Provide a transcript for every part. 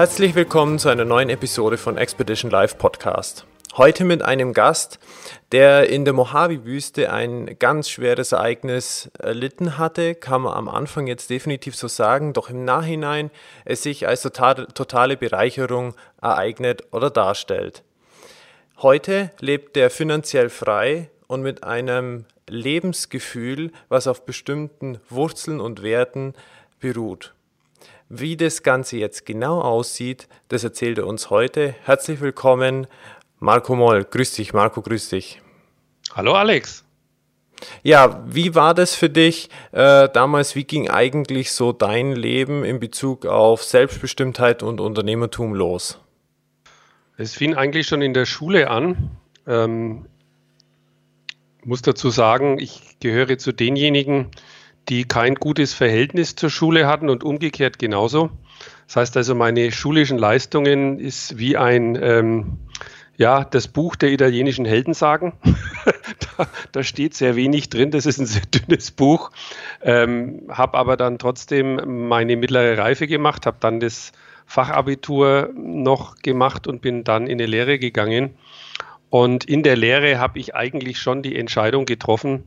Herzlich willkommen zu einer neuen Episode von Expedition Live Podcast. Heute mit einem Gast, der in der Mojave-Wüste ein ganz schweres Ereignis erlitten hatte, kann man am Anfang jetzt definitiv so sagen, doch im Nachhinein es sich als total, totale Bereicherung ereignet oder darstellt. Heute lebt er finanziell frei und mit einem Lebensgefühl, was auf bestimmten Wurzeln und Werten beruht. Wie das Ganze jetzt genau aussieht, das erzählt er uns heute. Herzlich willkommen, Marco Moll. Grüß dich, Marco, grüß dich. Hallo Alex. Ja, wie war das für dich äh, damals? Wie ging eigentlich so dein Leben in Bezug auf Selbstbestimmtheit und Unternehmertum los? Es fing eigentlich schon in der Schule an. Ähm, muss dazu sagen, ich gehöre zu denjenigen, die kein gutes Verhältnis zur Schule hatten und umgekehrt genauso. Das heißt also, meine schulischen Leistungen ist wie ein, ähm, ja, das Buch der italienischen Heldensagen. da, da, steht sehr wenig drin, das ist ein sehr dünnes Buch. Ähm, habe aber dann trotzdem meine mittlere Reife gemacht, habe dann das Fachabitur noch gemacht und bin dann in eine Lehre gegangen. Und in der Lehre habe ich eigentlich schon die Entscheidung getroffen,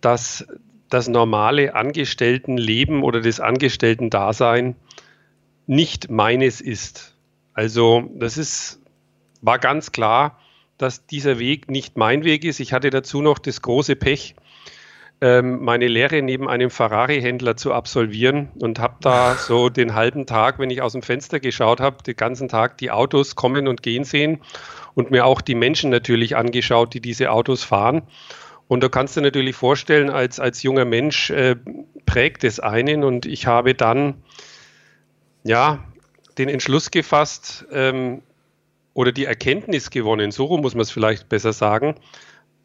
dass das normale Angestelltenleben oder das Angestellten-Dasein nicht meines ist. Also das ist, war ganz klar, dass dieser Weg nicht mein Weg ist. Ich hatte dazu noch das große Pech, ähm, meine Lehre neben einem Ferrari-Händler zu absolvieren und habe da so den halben Tag, wenn ich aus dem Fenster geschaut habe, den ganzen Tag die Autos kommen und gehen sehen und mir auch die Menschen natürlich angeschaut, die diese Autos fahren. Und da kannst du dir natürlich vorstellen, als, als junger Mensch äh, prägt es einen. Und ich habe dann ja den Entschluss gefasst ähm, oder die Erkenntnis gewonnen, so muss man es vielleicht besser sagen,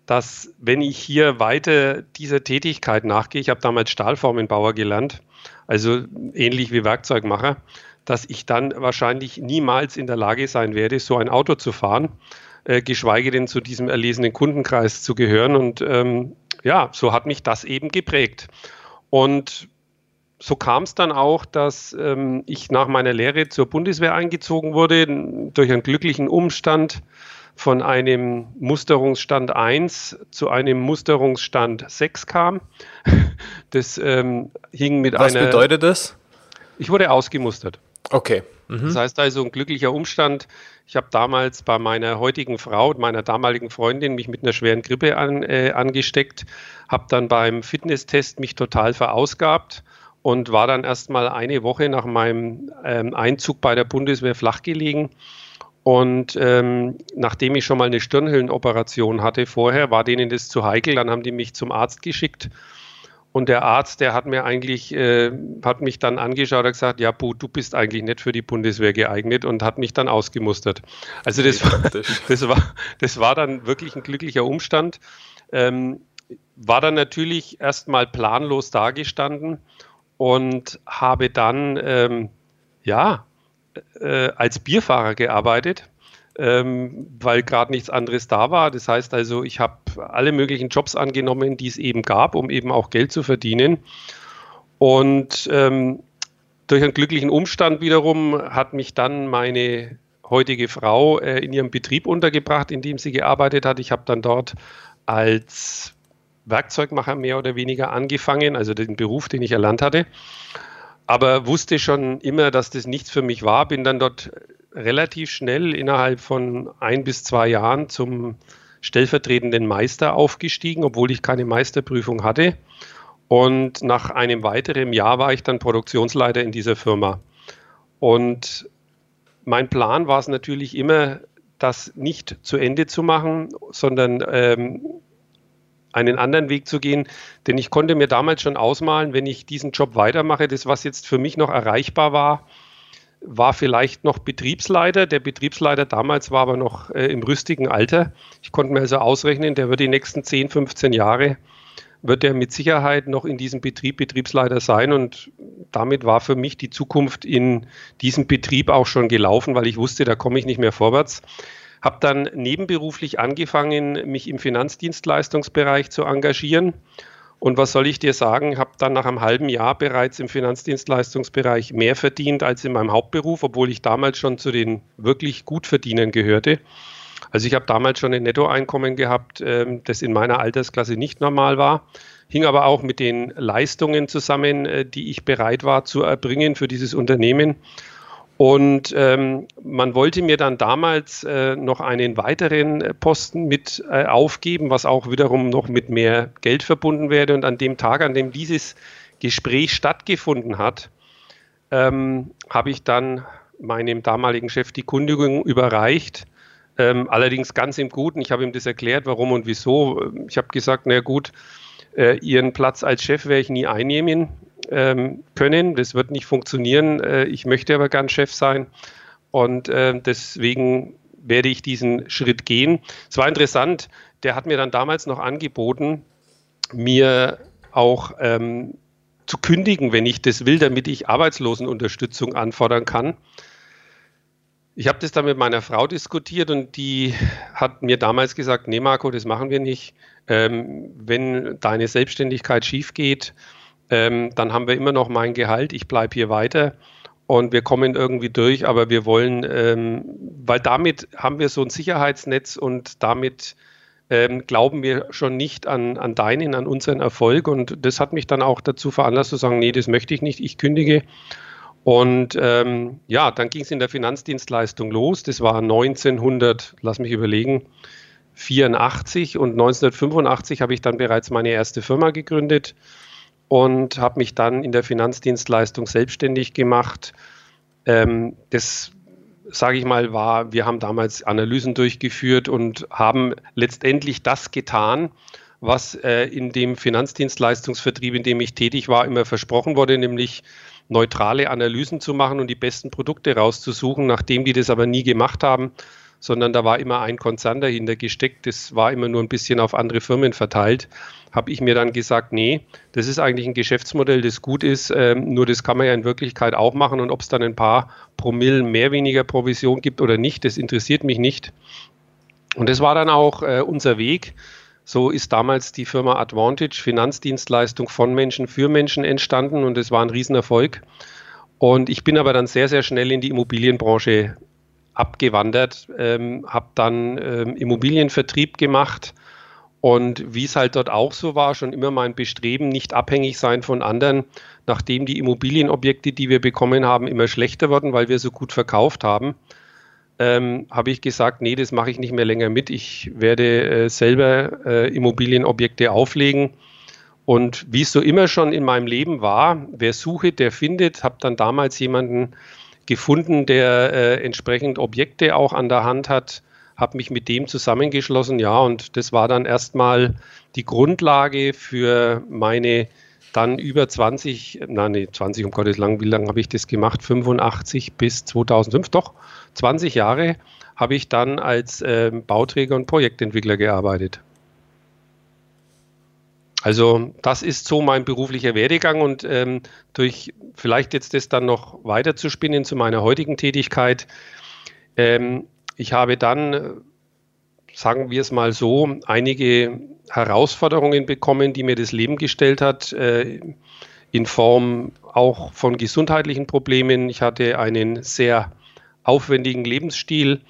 dass wenn ich hier weiter dieser Tätigkeit nachgehe, ich habe damals Stahlformenbauer gelernt, also ähnlich wie Werkzeugmacher, dass ich dann wahrscheinlich niemals in der Lage sein werde, so ein Auto zu fahren äh, geschweige denn zu diesem erlesenen Kundenkreis zu gehören. Und ähm, ja, so hat mich das eben geprägt. Und so kam es dann auch, dass ähm, ich nach meiner Lehre zur Bundeswehr eingezogen wurde, durch einen glücklichen Umstand von einem Musterungsstand 1 zu einem Musterungsstand 6 kam. Das ähm, hing mit Was einer. Was bedeutet das? Ich wurde ausgemustert. Okay. Mhm. Das heißt also ein glücklicher Umstand. Ich habe damals bei meiner heutigen Frau und meiner damaligen Freundin mich mit einer schweren Grippe an, äh, angesteckt, habe dann beim Fitnesstest mich total verausgabt und war dann erst mal eine Woche nach meinem ähm, Einzug bei der Bundeswehr flach gelegen. Und ähm, nachdem ich schon mal eine Stirnhöhlenoperation hatte vorher, war denen das zu heikel. Dann haben die mich zum Arzt geschickt und der Arzt, der hat mir eigentlich, äh, hat mich dann angeschaut und gesagt, ja, Bu, du bist eigentlich nicht für die Bundeswehr geeignet und hat mich dann ausgemustert. Also das war, das war, das war dann wirklich ein glücklicher Umstand. Ähm, war dann natürlich erstmal planlos dagestanden und habe dann, ähm, ja, äh, als Bierfahrer gearbeitet ähm, weil gerade nichts anderes da war. Das heißt also, ich habe alle möglichen Jobs angenommen, die es eben gab, um eben auch Geld zu verdienen. Und ähm, durch einen glücklichen Umstand wiederum hat mich dann meine heutige Frau äh, in ihrem Betrieb untergebracht, in dem sie gearbeitet hat. Ich habe dann dort als Werkzeugmacher mehr oder weniger angefangen, also den Beruf, den ich erlernt hatte. Aber wusste schon immer, dass das nichts für mich war. Bin dann dort relativ schnell innerhalb von ein bis zwei Jahren zum stellvertretenden Meister aufgestiegen, obwohl ich keine Meisterprüfung hatte. Und nach einem weiteren Jahr war ich dann Produktionsleiter in dieser Firma. Und mein Plan war es natürlich immer, das nicht zu Ende zu machen, sondern ähm, einen anderen Weg zu gehen. Denn ich konnte mir damals schon ausmalen, wenn ich diesen Job weitermache, das, was jetzt für mich noch erreichbar war, war vielleicht noch Betriebsleiter. Der Betriebsleiter damals war aber noch äh, im rüstigen Alter. Ich konnte mir also ausrechnen, der wird die nächsten 10, 15 Jahre, wird er mit Sicherheit noch in diesem Betrieb Betriebsleiter sein. Und damit war für mich die Zukunft in diesem Betrieb auch schon gelaufen, weil ich wusste, da komme ich nicht mehr vorwärts. Habe dann nebenberuflich angefangen, mich im Finanzdienstleistungsbereich zu engagieren und was soll ich dir sagen? Habe dann nach einem halben Jahr bereits im Finanzdienstleistungsbereich mehr verdient als in meinem Hauptberuf, obwohl ich damals schon zu den wirklich gut verdienern gehörte. Also ich habe damals schon ein Nettoeinkommen gehabt, ähm, das in meiner Altersklasse nicht normal war, hing aber auch mit den Leistungen zusammen, äh, die ich bereit war zu erbringen für dieses Unternehmen. Und ähm, man wollte mir dann damals äh, noch einen weiteren äh, Posten mit äh, aufgeben, was auch wiederum noch mit mehr Geld verbunden werde. Und an dem Tag, an dem dieses Gespräch stattgefunden hat, ähm, habe ich dann meinem damaligen Chef die Kündigung überreicht. Ähm, allerdings ganz im Guten. Ich habe ihm das erklärt, warum und wieso. Ich habe gesagt, na gut, äh, Ihren Platz als Chef werde ich nie einnehmen ähm, können. Das wird nicht funktionieren. Äh, ich möchte aber gern Chef sein. Und äh, deswegen werde ich diesen Schritt gehen. Es war interessant, der hat mir dann damals noch angeboten, mir auch ähm, zu kündigen, wenn ich das will, damit ich Arbeitslosenunterstützung anfordern kann. Ich habe das dann mit meiner Frau diskutiert und die hat mir damals gesagt, nee Marco, das machen wir nicht. Ähm, wenn deine Selbstständigkeit schief geht, ähm, dann haben wir immer noch mein Gehalt, ich bleibe hier weiter. Und wir kommen irgendwie durch, aber wir wollen, ähm, weil damit haben wir so ein Sicherheitsnetz und damit ähm, glauben wir schon nicht an, an deinen, an unseren Erfolg. Und das hat mich dann auch dazu veranlasst zu sagen, nee, das möchte ich nicht, ich kündige. Und ähm, ja, dann ging es in der Finanzdienstleistung los. Das war 1900, lass mich überlegen, 84 und 1985 habe ich dann bereits meine erste Firma gegründet und habe mich dann in der Finanzdienstleistung selbstständig gemacht. Ähm, das sage ich mal, war, wir haben damals Analysen durchgeführt und haben letztendlich das getan, was äh, in dem Finanzdienstleistungsvertrieb, in dem ich tätig war, immer versprochen wurde, nämlich neutrale Analysen zu machen und die besten Produkte rauszusuchen. Nachdem die das aber nie gemacht haben, sondern da war immer ein Konzern dahinter gesteckt. Das war immer nur ein bisschen auf andere Firmen verteilt. Habe ich mir dann gesagt, nee, das ist eigentlich ein Geschäftsmodell, das gut ist, ähm, nur das kann man ja in Wirklichkeit auch machen und ob es dann ein paar Promille mehr weniger Provision gibt oder nicht, das interessiert mich nicht. Und das war dann auch äh, unser Weg. So ist damals die Firma Advantage, Finanzdienstleistung von Menschen für Menschen entstanden und es war ein Riesenerfolg. Und ich bin aber dann sehr, sehr schnell in die Immobilienbranche abgewandert, ähm, habe dann ähm, Immobilienvertrieb gemacht und wie es halt dort auch so war, schon immer mein Bestreben, nicht abhängig sein von anderen, nachdem die Immobilienobjekte, die wir bekommen haben, immer schlechter wurden, weil wir so gut verkauft haben, ähm, habe ich gesagt, nee, das mache ich nicht mehr länger mit. Ich werde äh, selber äh, Immobilienobjekte auflegen. Und wie es so immer schon in meinem Leben war, wer sucht, der findet, habe dann damals jemanden gefunden, der äh, entsprechend Objekte auch an der Hand hat, habe mich mit dem zusammengeschlossen, ja, und das war dann erstmal die Grundlage für meine dann über 20, nein, nee, 20 um Gottes Willen, wie lange habe ich das gemacht? 85 bis 2005, doch, 20 Jahre habe ich dann als äh, Bauträger und Projektentwickler gearbeitet. Also das ist so mein beruflicher Werdegang und ähm, durch vielleicht jetzt das dann noch weiter zu spinnen zu meiner heutigen Tätigkeit. Ähm, ich habe dann, sagen wir es mal so, einige Herausforderungen bekommen, die mir das Leben gestellt hat, äh, in Form auch von gesundheitlichen Problemen. Ich hatte einen sehr aufwendigen Lebensstil.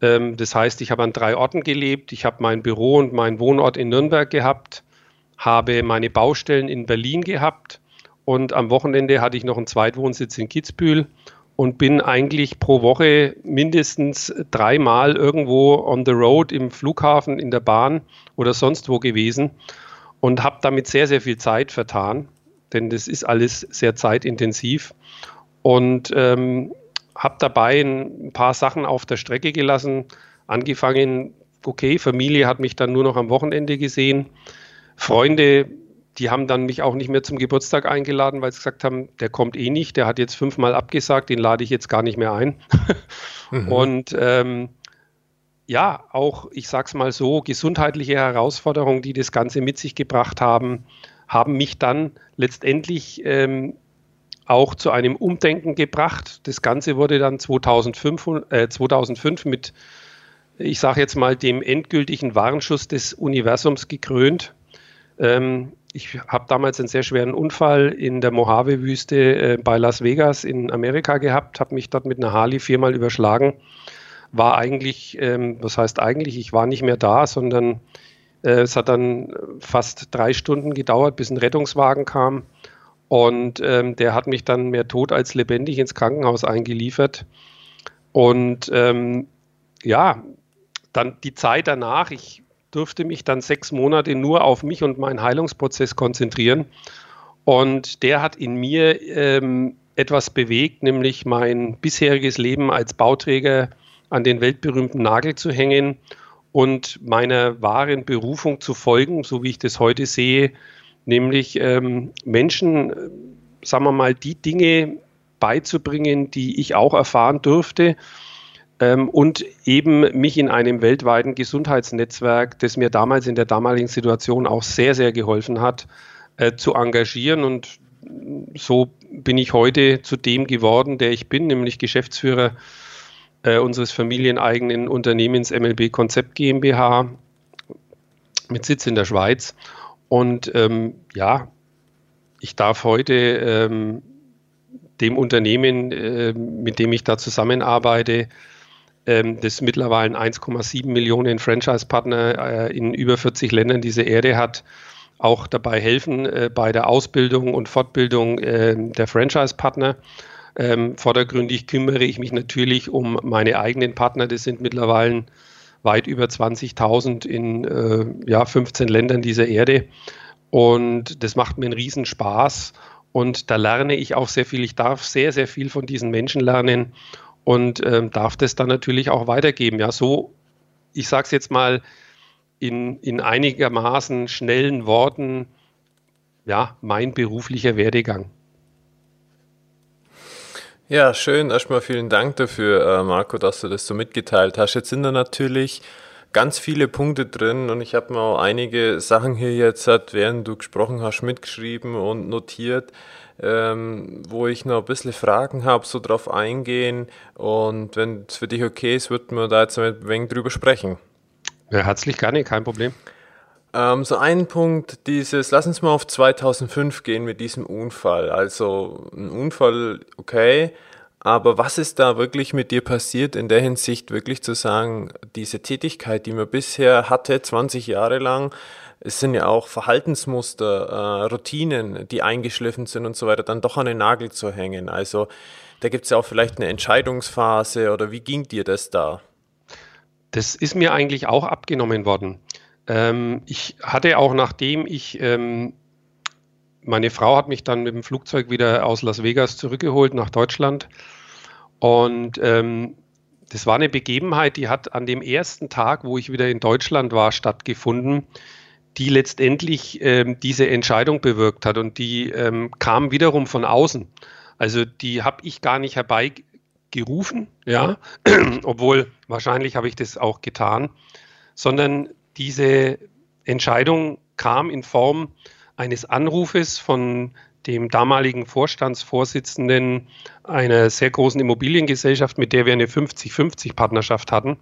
Ähm, das heißt, ich habe an drei Orten gelebt. Ich habe mein Büro und meinen Wohnort in Nürnberg gehabt habe meine Baustellen in Berlin gehabt und am Wochenende hatte ich noch einen Zweitwohnsitz in Kitzbühel und bin eigentlich pro Woche mindestens dreimal irgendwo on the road im Flughafen, in der Bahn oder sonst wo gewesen und habe damit sehr, sehr viel Zeit vertan, denn das ist alles sehr zeitintensiv und ähm, habe dabei ein paar Sachen auf der Strecke gelassen, angefangen, okay, Familie hat mich dann nur noch am Wochenende gesehen, Freunde die haben dann mich auch nicht mehr zum Geburtstag eingeladen, weil sie gesagt haben, der kommt eh nicht, der hat jetzt fünfmal abgesagt, den lade ich jetzt gar nicht mehr ein. mhm. Und ähm, ja, auch, ich sag's mal so, gesundheitliche Herausforderungen, die das Ganze mit sich gebracht haben, haben mich dann letztendlich ähm, auch zu einem Umdenken gebracht. Das Ganze wurde dann 2005, äh, 2005 mit, ich sage jetzt mal, dem endgültigen Warnschuss des Universums gekrönt. Ähm, ich habe damals einen sehr schweren Unfall in der Mojave-Wüste äh, bei Las Vegas in Amerika gehabt, habe mich dort mit einer Harley viermal überschlagen. War eigentlich, ähm, was heißt eigentlich, ich war nicht mehr da, sondern äh, es hat dann fast drei Stunden gedauert, bis ein Rettungswagen kam. Und ähm, der hat mich dann mehr tot als lebendig ins Krankenhaus eingeliefert. Und ähm, ja, dann die Zeit danach, ich durfte mich dann sechs Monate nur auf mich und meinen Heilungsprozess konzentrieren. Und der hat in mir ähm, etwas bewegt, nämlich mein bisheriges Leben als Bauträger an den weltberühmten Nagel zu hängen und meiner wahren Berufung zu folgen, so wie ich das heute sehe, nämlich ähm, Menschen, äh, sagen wir mal, die Dinge beizubringen, die ich auch erfahren durfte ähm, und eben mich in einem weltweiten Gesundheitsnetzwerk, das mir damals in der damaligen Situation auch sehr, sehr geholfen hat, äh, zu engagieren. Und so bin ich heute zu dem geworden, der ich bin, nämlich Geschäftsführer äh, unseres familieneigenen Unternehmens MLB Konzept GmbH mit Sitz in der Schweiz. Und ähm, ja, ich darf heute ähm, dem Unternehmen, äh, mit dem ich da zusammenarbeite, ähm, das mittlerweile 1,7 Millionen Franchise-Partner äh, in über 40 Ländern dieser Erde hat, auch dabei helfen äh, bei der Ausbildung und Fortbildung äh, der Franchise-Partner. Ähm, vordergründig kümmere ich mich natürlich um meine eigenen Partner. Das sind mittlerweile weit über 20.000 in äh, ja, 15 Ländern dieser Erde. Und das macht mir einen Riesenspaß. Und da lerne ich auch sehr viel. Ich darf sehr, sehr viel von diesen Menschen lernen und ähm, darf das dann natürlich auch weitergeben. Ja, so, ich sage es jetzt mal in, in einigermaßen schnellen Worten, ja, mein beruflicher Werdegang. Ja, schön. Erstmal vielen Dank dafür, äh, Marco, dass du das so mitgeteilt hast. Jetzt sind da natürlich ganz viele Punkte drin und ich habe mir auch einige Sachen hier jetzt, während du gesprochen hast, mitgeschrieben und notiert ähm, wo ich noch ein bisschen Fragen habe, so drauf eingehen. Und wenn es für dich okay ist, würden wir da jetzt ein wenig drüber sprechen. Ja, herzlich gerne, kein Problem. Ähm, so ein Punkt, dieses, lass uns mal auf 2005 gehen mit diesem Unfall. Also ein Unfall, okay, aber was ist da wirklich mit dir passiert in der Hinsicht, wirklich zu sagen, diese Tätigkeit, die man bisher hatte, 20 Jahre lang, es sind ja auch Verhaltensmuster, äh, Routinen, die eingeschliffen sind und so weiter, dann doch an den Nagel zu hängen. Also da gibt es ja auch vielleicht eine Entscheidungsphase oder wie ging dir das da? Das ist mir eigentlich auch abgenommen worden. Ähm, ich hatte auch, nachdem ich, ähm, meine Frau hat mich dann mit dem Flugzeug wieder aus Las Vegas zurückgeholt nach Deutschland und ähm, das war eine Begebenheit, die hat an dem ersten Tag, wo ich wieder in Deutschland war, stattgefunden die letztendlich ähm, diese Entscheidung bewirkt hat. Und die ähm, kam wiederum von außen. Also die habe ich gar nicht herbeigerufen, ja, obwohl wahrscheinlich habe ich das auch getan, sondern diese Entscheidung kam in Form eines Anrufes von dem damaligen Vorstandsvorsitzenden einer sehr großen Immobiliengesellschaft, mit der wir eine 50-50-Partnerschaft hatten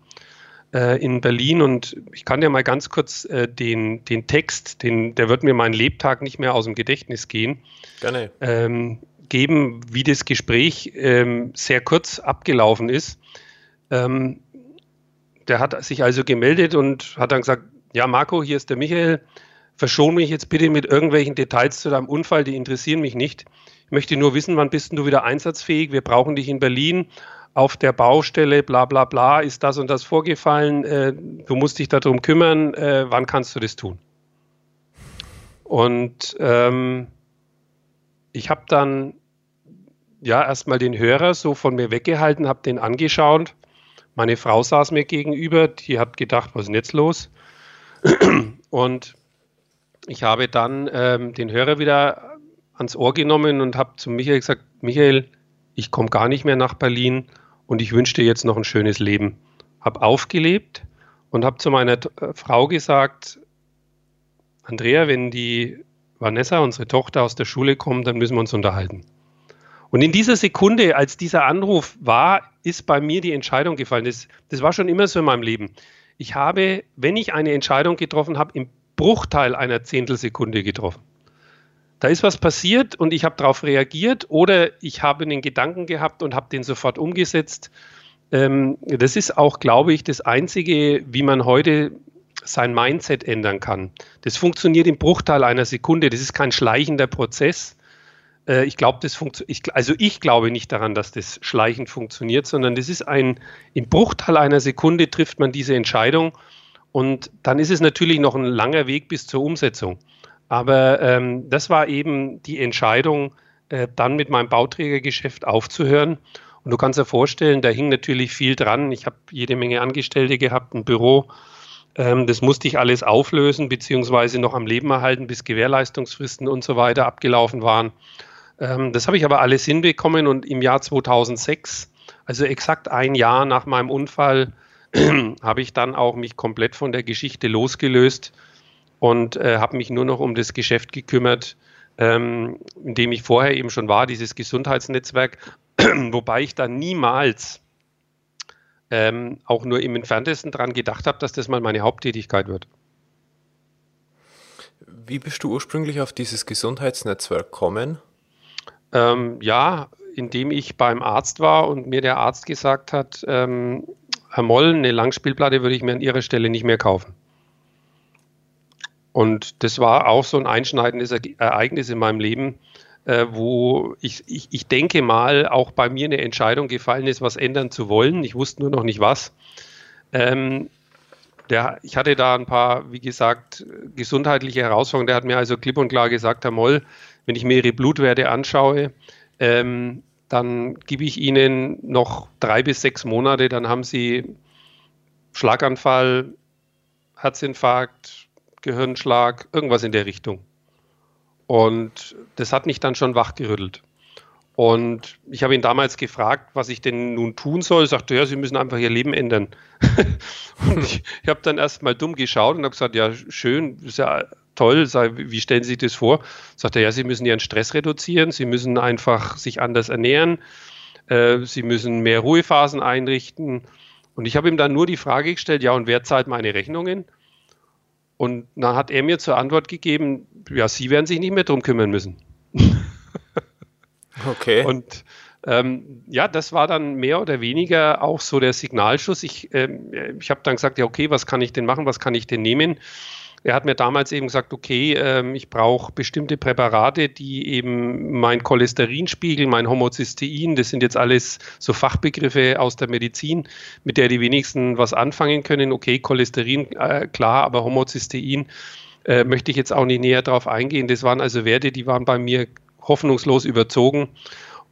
äh, in Berlin und ich kann dir mal ganz kurz äh, den, den Text, den, der wird mir meinen Lebtag nicht mehr aus dem Gedächtnis gehen, Gerne. Ähm, geben, wie das Gespräch ähm, sehr kurz abgelaufen ist. Ähm, der hat sich also gemeldet und hat dann gesagt, ja Marco, hier ist der Michael, verschon mich jetzt bitte mit irgendwelchen Details zu deinem Unfall, die interessieren mich nicht. Ich möchte nur wissen, wann bist du wieder einsatzfähig? Wir brauchen dich in Berlin auf der Baustelle, bla bla bla, ist das und das vorgefallen, äh, du musst dich darum kümmern, äh, wann kannst du das tun? Und ähm, ich habe dann ja erstmal den Hörer so von mir weggehalten, habe den angeschaut. Meine Frau saß mir gegenüber, die hat gedacht, was ist denn jetzt los? Und ich habe dann ähm, den Hörer wieder ans Ohr genommen und habe zu Michael gesagt, Michael, ich komme gar nicht mehr nach Berlin und ich wünsche dir jetzt noch ein schönes Leben. Habe aufgelebt und habe zu meiner äh, Frau gesagt, Andrea, wenn die Vanessa, unsere Tochter, aus der Schule kommt, dann müssen wir uns unterhalten. Und in dieser Sekunde, als dieser Anruf war, ist bei mir die Entscheidung gefallen. Das, das war schon immer so in meinem Leben. Ich habe, wenn ich eine Entscheidung getroffen habe, im Bruchteil einer Zehntelsekunde getroffen. Da ist was passiert und ich habe darauf reagiert oder ich habe einen Gedanken gehabt und habe den sofort umgesetzt. Ähm, das ist auch, glaube ich, das Einzige, wie man heute sein Mindset ändern kann. Das funktioniert im Bruchteil einer Sekunde. Das ist kein schleichender Prozess. Äh, ich glaube, das funktioniert. Also ich glaube nicht daran, dass das schleichend funktioniert, sondern das ist ein im Bruchteil einer Sekunde trifft man diese Entscheidung und dann ist es natürlich noch ein langer Weg bis zur Umsetzung. Aber ähm, das war eben die Entscheidung, äh, dann mit meinem Bauträgergeschäft aufzuhören. Und du kannst dir vorstellen, da hing natürlich viel dran. Ich habe jede Menge Angestellte gehabt, ein Büro. Ähm, das musste ich alles auflösen, beziehungsweise noch am Leben erhalten, bis Gewährleistungsfristen und so weiter abgelaufen waren. Ähm, das habe ich aber alles hinbekommen und im Jahr 2006, also exakt ein Jahr nach meinem Unfall, habe ich dann auch mich komplett von der Geschichte losgelöst und äh, habe mich nur noch um das Geschäft gekümmert, ähm, in dem ich vorher eben schon war, dieses Gesundheitsnetzwerk, wobei ich da niemals ähm, auch nur im entferntesten daran gedacht habe, dass das mal meine Haupttätigkeit wird. Wie bist du ursprünglich auf dieses Gesundheitsnetzwerk gekommen? Ähm, ja, indem ich beim Arzt war und mir der Arzt gesagt hat, ähm, Herr Moll, eine Langspielplatte würde ich mir an Ihrer Stelle nicht mehr kaufen. Und das war auch so ein einschneidendes Ereignis in meinem Leben, äh, wo ich, ich, ich denke mal auch bei mir eine Entscheidung gefallen ist, was ändern zu wollen. Ich wusste nur noch nicht was. Ähm, der, ich hatte da ein paar, wie gesagt, gesundheitliche Herausforderungen. Der hat mir also klipp und klar gesagt, Herr Moll, wenn ich mir Ihre Blutwerte anschaue, ähm, dann gebe ich Ihnen noch drei bis sechs Monate, dann haben Sie Schlaganfall, Herzinfarkt, Gehirnschlag, irgendwas in der Richtung. Und das hat mich dann schon wachgerüttelt. Und ich habe ihn damals gefragt, was ich denn nun tun soll. Er sagte, ja, Sie müssen einfach Ihr Leben ändern. und ich, ich habe dann erst mal dumm geschaut und habe gesagt, ja, schön, ist ja toll, wie stellen Sie sich das vor? Sagt er, ja, Sie müssen Ihren Stress reduzieren, Sie müssen einfach sich anders ernähren, äh, Sie müssen mehr Ruhephasen einrichten. Und ich habe ihm dann nur die Frage gestellt, ja, und wer zahlt meine Rechnungen? Und dann hat er mir zur Antwort gegeben, ja, Sie werden sich nicht mehr drum kümmern müssen. okay. Und ähm, ja, das war dann mehr oder weniger auch so der Signalschuss. Ich, ähm, ich habe dann gesagt, ja, okay, was kann ich denn machen, was kann ich denn nehmen? Er hat mir damals eben gesagt, okay, ähm, ich brauche bestimmte Präparate, die eben mein Cholesterinspiegel, mein Homozystein, das sind jetzt alles so Fachbegriffe aus der Medizin, mit der die wenigsten was anfangen können. Okay, Cholesterin, äh, klar, aber Homozystein äh, möchte ich jetzt auch nicht näher darauf eingehen. Das waren also Werte, die waren bei mir hoffnungslos überzogen.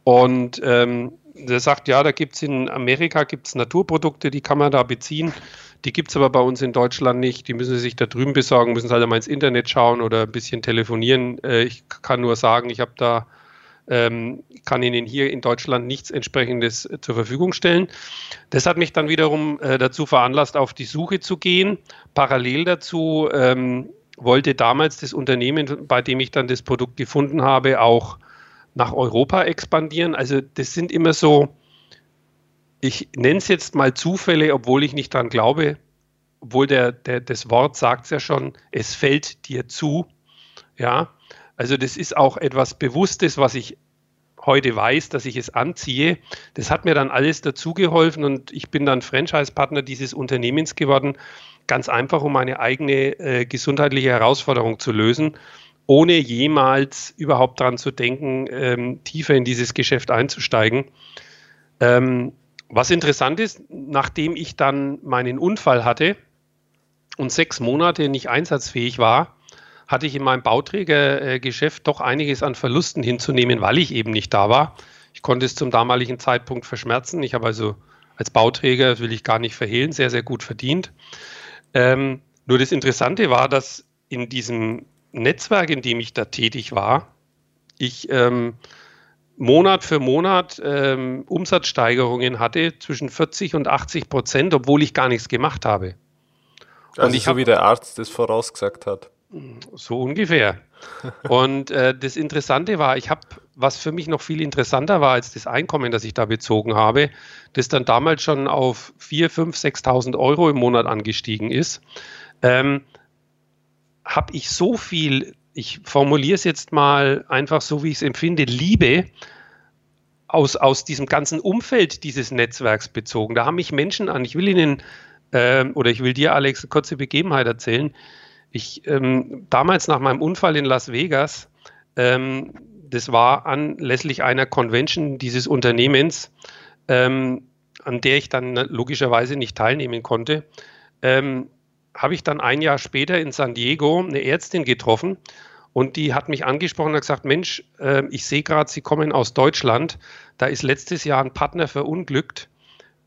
Und ähm, der sagt, ja, da gibt es in Amerika gibt's Naturprodukte, die kann man da beziehen. Die gibt es aber bei uns in Deutschland nicht. Die müssen Sie sich da drüben besorgen, müssen Sie halt einmal ins Internet schauen oder ein bisschen telefonieren. Äh, ich kann nur sagen, ich habe da, ähm, kann Ihnen hier in Deutschland nichts entsprechendes äh, zur Verfügung stellen. Das hat mich dann wiederum äh, dazu veranlasst, auf die Suche zu gehen. Parallel dazu ähm, wollte damals das Unternehmen, bei dem ich dann das Produkt gefunden habe, auch nach Europa expandieren. Also das sind immer so ich nenne es jetzt mal Zufälle, obwohl ich nicht dran glaube, obwohl der, der, das Wort sagt es ja schon, es fällt dir zu. Ja, also das ist auch etwas Bewusstes, was ich heute weiß, dass ich es anziehe. Das hat mir dann alles dazu geholfen und ich bin dann Franchise-Partner dieses Unternehmens geworden, ganz einfach, um meine eigene äh, gesundheitliche Herausforderung zu lösen, ohne jemals überhaupt daran zu denken, ähm, tiefer in dieses Geschäft einzusteigen. Ähm, was interessant ist, nachdem ich dann meinen Unfall hatte und sechs Monate nicht einsatzfähig war, hatte ich in meinem Bauträgergeschäft doch einiges an Verlusten hinzunehmen, weil ich eben nicht da war. Ich konnte es zum damaligen Zeitpunkt verschmerzen. Ich habe also als Bauträger, das will ich gar nicht verhehlen, sehr, sehr gut verdient. Ähm, nur das Interessante war, dass in diesem Netzwerk, in dem ich da tätig war, ich ähm, Monat für Monat ähm, Umsatzsteigerungen hatte zwischen 40 und 80 Prozent, obwohl ich gar nichts gemacht habe. Also und ich so hab, wie der Arzt das vorausgesagt hat. So ungefähr. und äh, das Interessante war, ich habe, was für mich noch viel interessanter war als das Einkommen, das ich da bezogen habe, das dann damals schon auf 4, 5, 6.000 Euro im Monat angestiegen ist, ähm, habe ich so viel ich formuliere es jetzt mal einfach so, wie ich es empfinde, Liebe aus, aus diesem ganzen Umfeld dieses Netzwerks bezogen. Da haben mich Menschen an. Ich will Ihnen äh, oder ich will dir, Alex, eine kurze Begebenheit erzählen. Ich ähm, damals nach meinem Unfall in Las Vegas, ähm, das war anlässlich einer Convention dieses Unternehmens, ähm, an der ich dann logischerweise nicht teilnehmen konnte. Ähm, habe ich dann ein Jahr später in San Diego eine Ärztin getroffen und die hat mich angesprochen und gesagt, Mensch, äh, ich sehe gerade, Sie kommen aus Deutschland. Da ist letztes Jahr ein Partner verunglückt.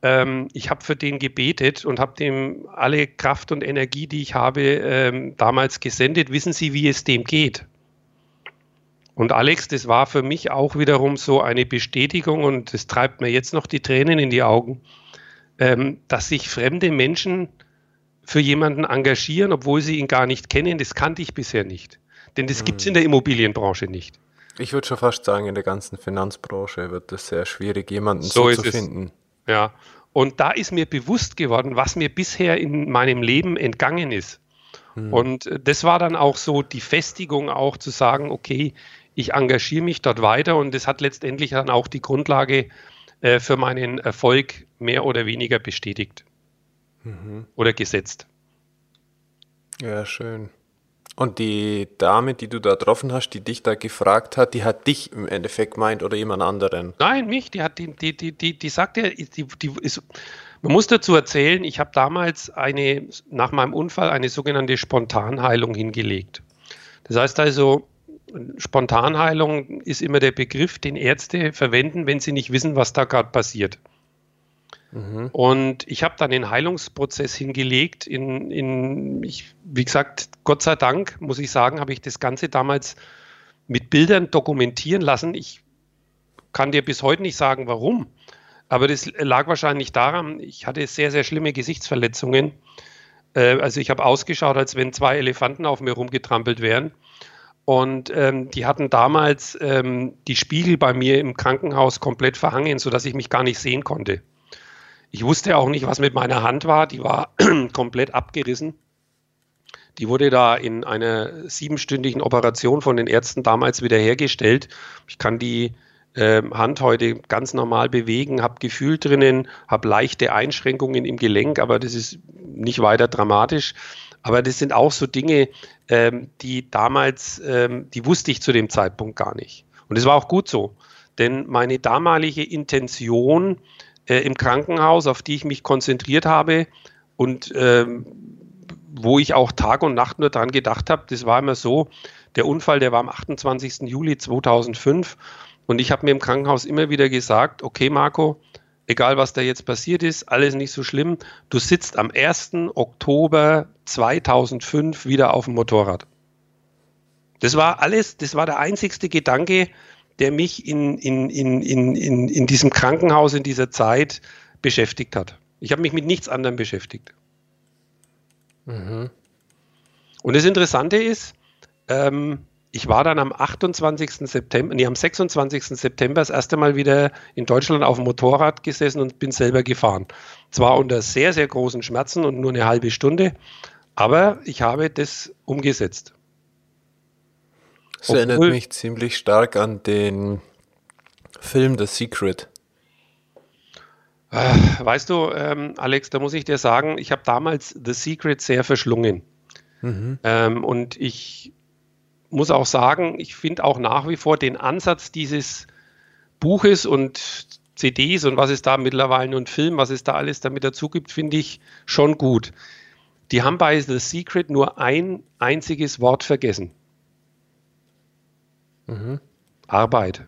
Ähm, ich habe für den gebetet und habe dem alle Kraft und Energie, die ich habe, ähm, damals gesendet. Wissen Sie, wie es dem geht? Und Alex, das war für mich auch wiederum so eine Bestätigung und es treibt mir jetzt noch die Tränen in die Augen, ähm, dass sich fremde Menschen für jemanden engagieren, obwohl sie ihn gar nicht kennen. Das kannte ich bisher nicht. Denn das gibt es in der Immobilienbranche nicht. Ich würde schon fast sagen, in der ganzen Finanzbranche wird es sehr schwierig, jemanden so, so zu finden. Ja, und da ist mir bewusst geworden, was mir bisher in meinem Leben entgangen ist. Hm. Und äh, das war dann auch so die Festigung, auch zu sagen, okay, ich engagiere mich dort weiter und das hat letztendlich dann auch die Grundlage äh, für meinen Erfolg mehr oder weniger bestätigt mhm. oder gesetzt. Ja, schön. Und die Dame, die du da getroffen hast, die dich da gefragt hat, die hat dich im Endeffekt meint oder jemand anderen? Nein, mich. Die hat die, die, die, die, die sagt ja, die, die ist, man muss dazu erzählen, ich habe damals eine, nach meinem Unfall eine sogenannte Spontanheilung hingelegt. Das heißt also, Spontanheilung ist immer der Begriff, den Ärzte verwenden, wenn sie nicht wissen, was da gerade passiert. Mhm. Und ich habe dann den Heilungsprozess hingelegt. In, in ich, wie gesagt, Gott sei Dank, muss ich sagen, habe ich das Ganze damals mit Bildern dokumentieren lassen. Ich kann dir bis heute nicht sagen, warum. Aber das lag wahrscheinlich daran, ich hatte sehr, sehr schlimme Gesichtsverletzungen. Äh, also ich habe ausgeschaut, als wenn zwei Elefanten auf mir rumgetrampelt wären. Und ähm, die hatten damals ähm, die Spiegel bei mir im Krankenhaus komplett verhangen, sodass ich mich gar nicht sehen konnte. Ich wusste auch nicht, was mit meiner Hand war. Die war komplett abgerissen. Die wurde da in einer siebenstündigen Operation von den Ärzten damals wiederhergestellt. Ich kann die äh, Hand heute ganz normal bewegen, habe Gefühl drinnen, habe leichte Einschränkungen im Gelenk, aber das ist nicht weiter dramatisch. Aber das sind auch so Dinge, ähm, die damals, ähm, die wusste ich zu dem Zeitpunkt gar nicht. Und es war auch gut so, denn meine damalige Intention, äh, im Krankenhaus, auf die ich mich konzentriert habe und ähm, wo ich auch Tag und Nacht nur dran gedacht habe. Das war immer so, der Unfall, der war am 28. Juli 2005 und ich habe mir im Krankenhaus immer wieder gesagt, okay Marco, egal was da jetzt passiert ist, alles nicht so schlimm, du sitzt am 1. Oktober 2005 wieder auf dem Motorrad. Das war alles, das war der einzigste Gedanke, der mich in, in, in, in, in, in diesem Krankenhaus in dieser Zeit beschäftigt hat. Ich habe mich mit nichts anderem beschäftigt. Mhm. Und das Interessante ist, ähm, ich war dann am 28. September, nee, am 26. September das erste Mal wieder in Deutschland auf dem Motorrad gesessen und bin selber gefahren. Zwar unter sehr, sehr großen Schmerzen und nur eine halbe Stunde, aber ich habe das umgesetzt. Das Obwohl, erinnert mich ziemlich stark an den Film The Secret. Äh, weißt du, ähm, Alex, da muss ich dir sagen, ich habe damals The Secret sehr verschlungen. Mhm. Ähm, und ich muss auch sagen, ich finde auch nach wie vor den Ansatz dieses Buches und CDs und was es da mittlerweile und Film, was es da alles damit dazu gibt, finde ich schon gut. Die haben bei The Secret nur ein einziges Wort vergessen. Mhm. Arbeit.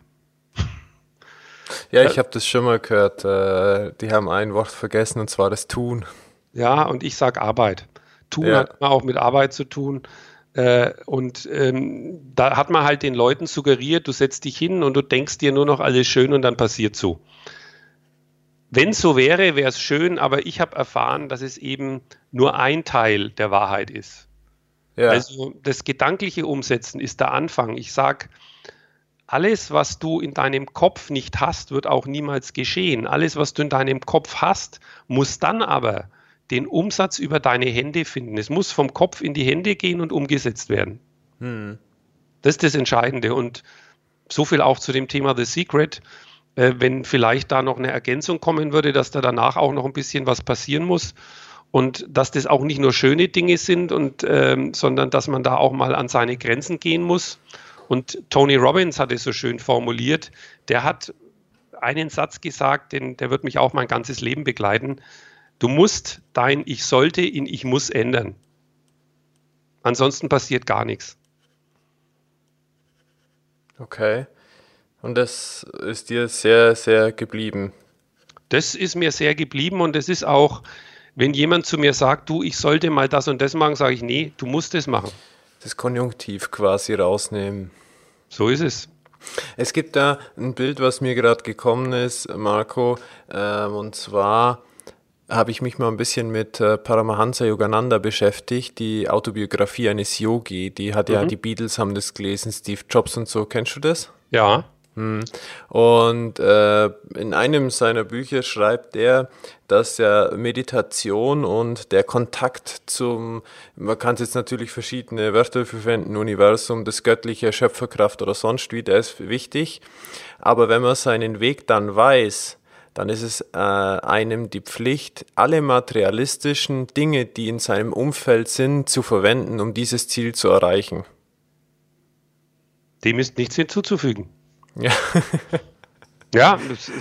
Ja, ich habe das schon mal gehört. Äh, die haben ein Wort vergessen und zwar das Tun. Ja, und ich sage Arbeit. Tun ja. hat immer auch mit Arbeit zu tun. Äh, und ähm, da hat man halt den Leuten suggeriert, du setzt dich hin und du denkst dir nur noch alles schön und dann passiert so. Wenn es so wäre, wäre es schön, aber ich habe erfahren, dass es eben nur ein Teil der Wahrheit ist. Ja. Also das gedankliche Umsetzen ist der Anfang. Ich sage, alles, was du in deinem Kopf nicht hast, wird auch niemals geschehen. Alles, was du in deinem Kopf hast, muss dann aber den Umsatz über deine Hände finden. Es muss vom Kopf in die Hände gehen und umgesetzt werden. Hm. Das ist das Entscheidende. Und so viel auch zu dem Thema The Secret. Äh, wenn vielleicht da noch eine Ergänzung kommen würde, dass da danach auch noch ein bisschen was passieren muss und dass das auch nicht nur schöne Dinge sind, und, ähm, sondern dass man da auch mal an seine Grenzen gehen muss. Und Tony Robbins hat es so schön formuliert. Der hat einen Satz gesagt, den, der wird mich auch mein ganzes Leben begleiten. Du musst dein Ich sollte in Ich muss ändern. Ansonsten passiert gar nichts. Okay. Und das ist dir sehr, sehr geblieben. Das ist mir sehr geblieben und es ist auch, wenn jemand zu mir sagt, du, ich sollte mal das und das machen, sage ich, nee, du musst es machen. Das Konjunktiv quasi rausnehmen. So ist es. Es gibt da ein Bild, was mir gerade gekommen ist, Marco, äh, und zwar habe ich mich mal ein bisschen mit äh, Paramahansa Yogananda beschäftigt, die Autobiografie eines Yogi. Die hat mhm. ja, die Beatles haben das gelesen, Steve Jobs und so. Kennst du das? Ja. Hm. Und äh, in einem seiner Bücher schreibt er, dass ja Meditation und der Kontakt zum, man kann jetzt natürlich verschiedene Wörter verwenden, Universum, das göttliche, Schöpferkraft oder sonst wie, der ist wichtig. Aber wenn man seinen Weg dann weiß, dann ist es äh, einem die Pflicht, alle materialistischen Dinge, die in seinem Umfeld sind, zu verwenden, um dieses Ziel zu erreichen. Dem ist nichts hinzuzufügen. Ja, ja ist,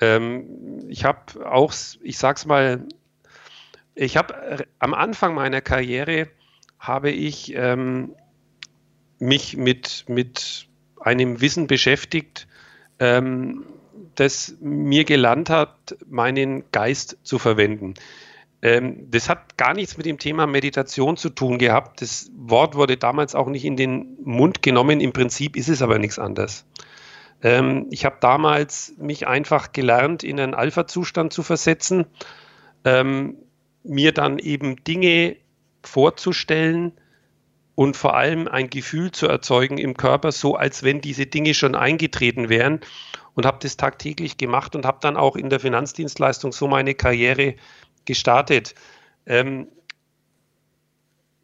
ähm, ich habe auch, ich sag's mal, ich habe am Anfang meiner Karriere habe ich ähm, mich mit, mit einem Wissen beschäftigt, ähm, das mir gelernt hat, meinen Geist zu verwenden. Ähm, das hat gar nichts mit dem Thema Meditation zu tun gehabt. Das Wort wurde damals auch nicht in den Mund genommen. Im Prinzip ist es aber nichts anderes. Ähm, ich habe damals mich einfach gelernt, in einen Alpha-Zustand zu versetzen, ähm, mir dann eben Dinge vorzustellen und vor allem ein Gefühl zu erzeugen im Körper, so als wenn diese Dinge schon eingetreten wären und habe das tagtäglich gemacht und habe dann auch in der Finanzdienstleistung so meine Karriere gestartet. Ähm,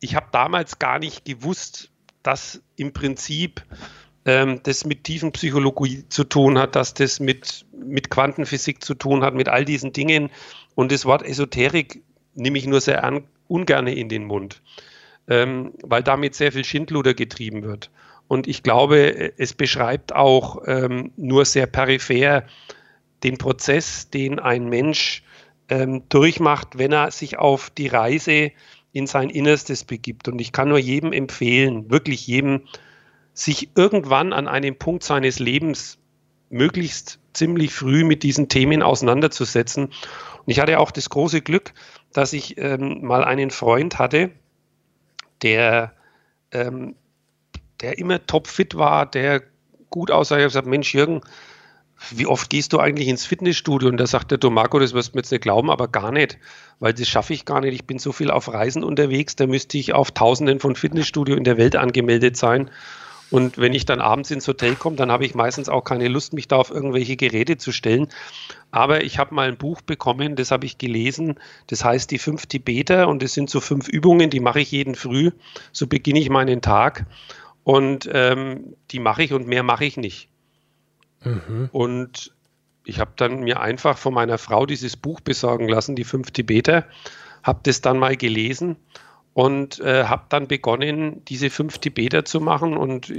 ich habe damals gar nicht gewusst, dass im Prinzip ähm, das mit Tiefenpsychologie zu tun hat, dass das mit, mit Quantenphysik zu tun hat, mit all diesen Dingen. Und das Wort Esoterik nehme ich nur sehr an, ungerne in den Mund, ähm, weil damit sehr viel Schindluder getrieben wird. Und ich glaube, es beschreibt auch ähm, nur sehr peripher den Prozess, den ein Mensch ähm, durchmacht, wenn er sich auf die Reise in sein Innerstes begibt. Und ich kann nur jedem empfehlen, wirklich jedem, sich irgendwann an einem Punkt seines Lebens möglichst ziemlich früh mit diesen Themen auseinanderzusetzen. Und ich hatte auch das große Glück, dass ich ähm, mal einen Freund hatte, der, ähm, der immer topfit war, der gut aussah. Ich habe gesagt, Mensch, Jürgen, wie oft gehst du eigentlich ins Fitnessstudio? Und da sagt der Marco, das wirst du mir jetzt nicht glauben, aber gar nicht, weil das schaffe ich gar nicht. Ich bin so viel auf Reisen unterwegs, da müsste ich auf Tausenden von Fitnessstudio in der Welt angemeldet sein. Und wenn ich dann abends ins Hotel komme, dann habe ich meistens auch keine Lust, mich da auf irgendwelche Geräte zu stellen. Aber ich habe mal ein Buch bekommen, das habe ich gelesen. Das heißt die fünf Tibeter und es sind so fünf Übungen, die mache ich jeden Früh. So beginne ich meinen Tag. Und ähm, die mache ich und mehr mache ich nicht. Mhm. Und ich habe dann mir einfach von meiner Frau dieses Buch besorgen lassen, die fünf Tibeter, habe das dann mal gelesen und äh, habe dann begonnen, diese fünf Tibeter zu machen. Und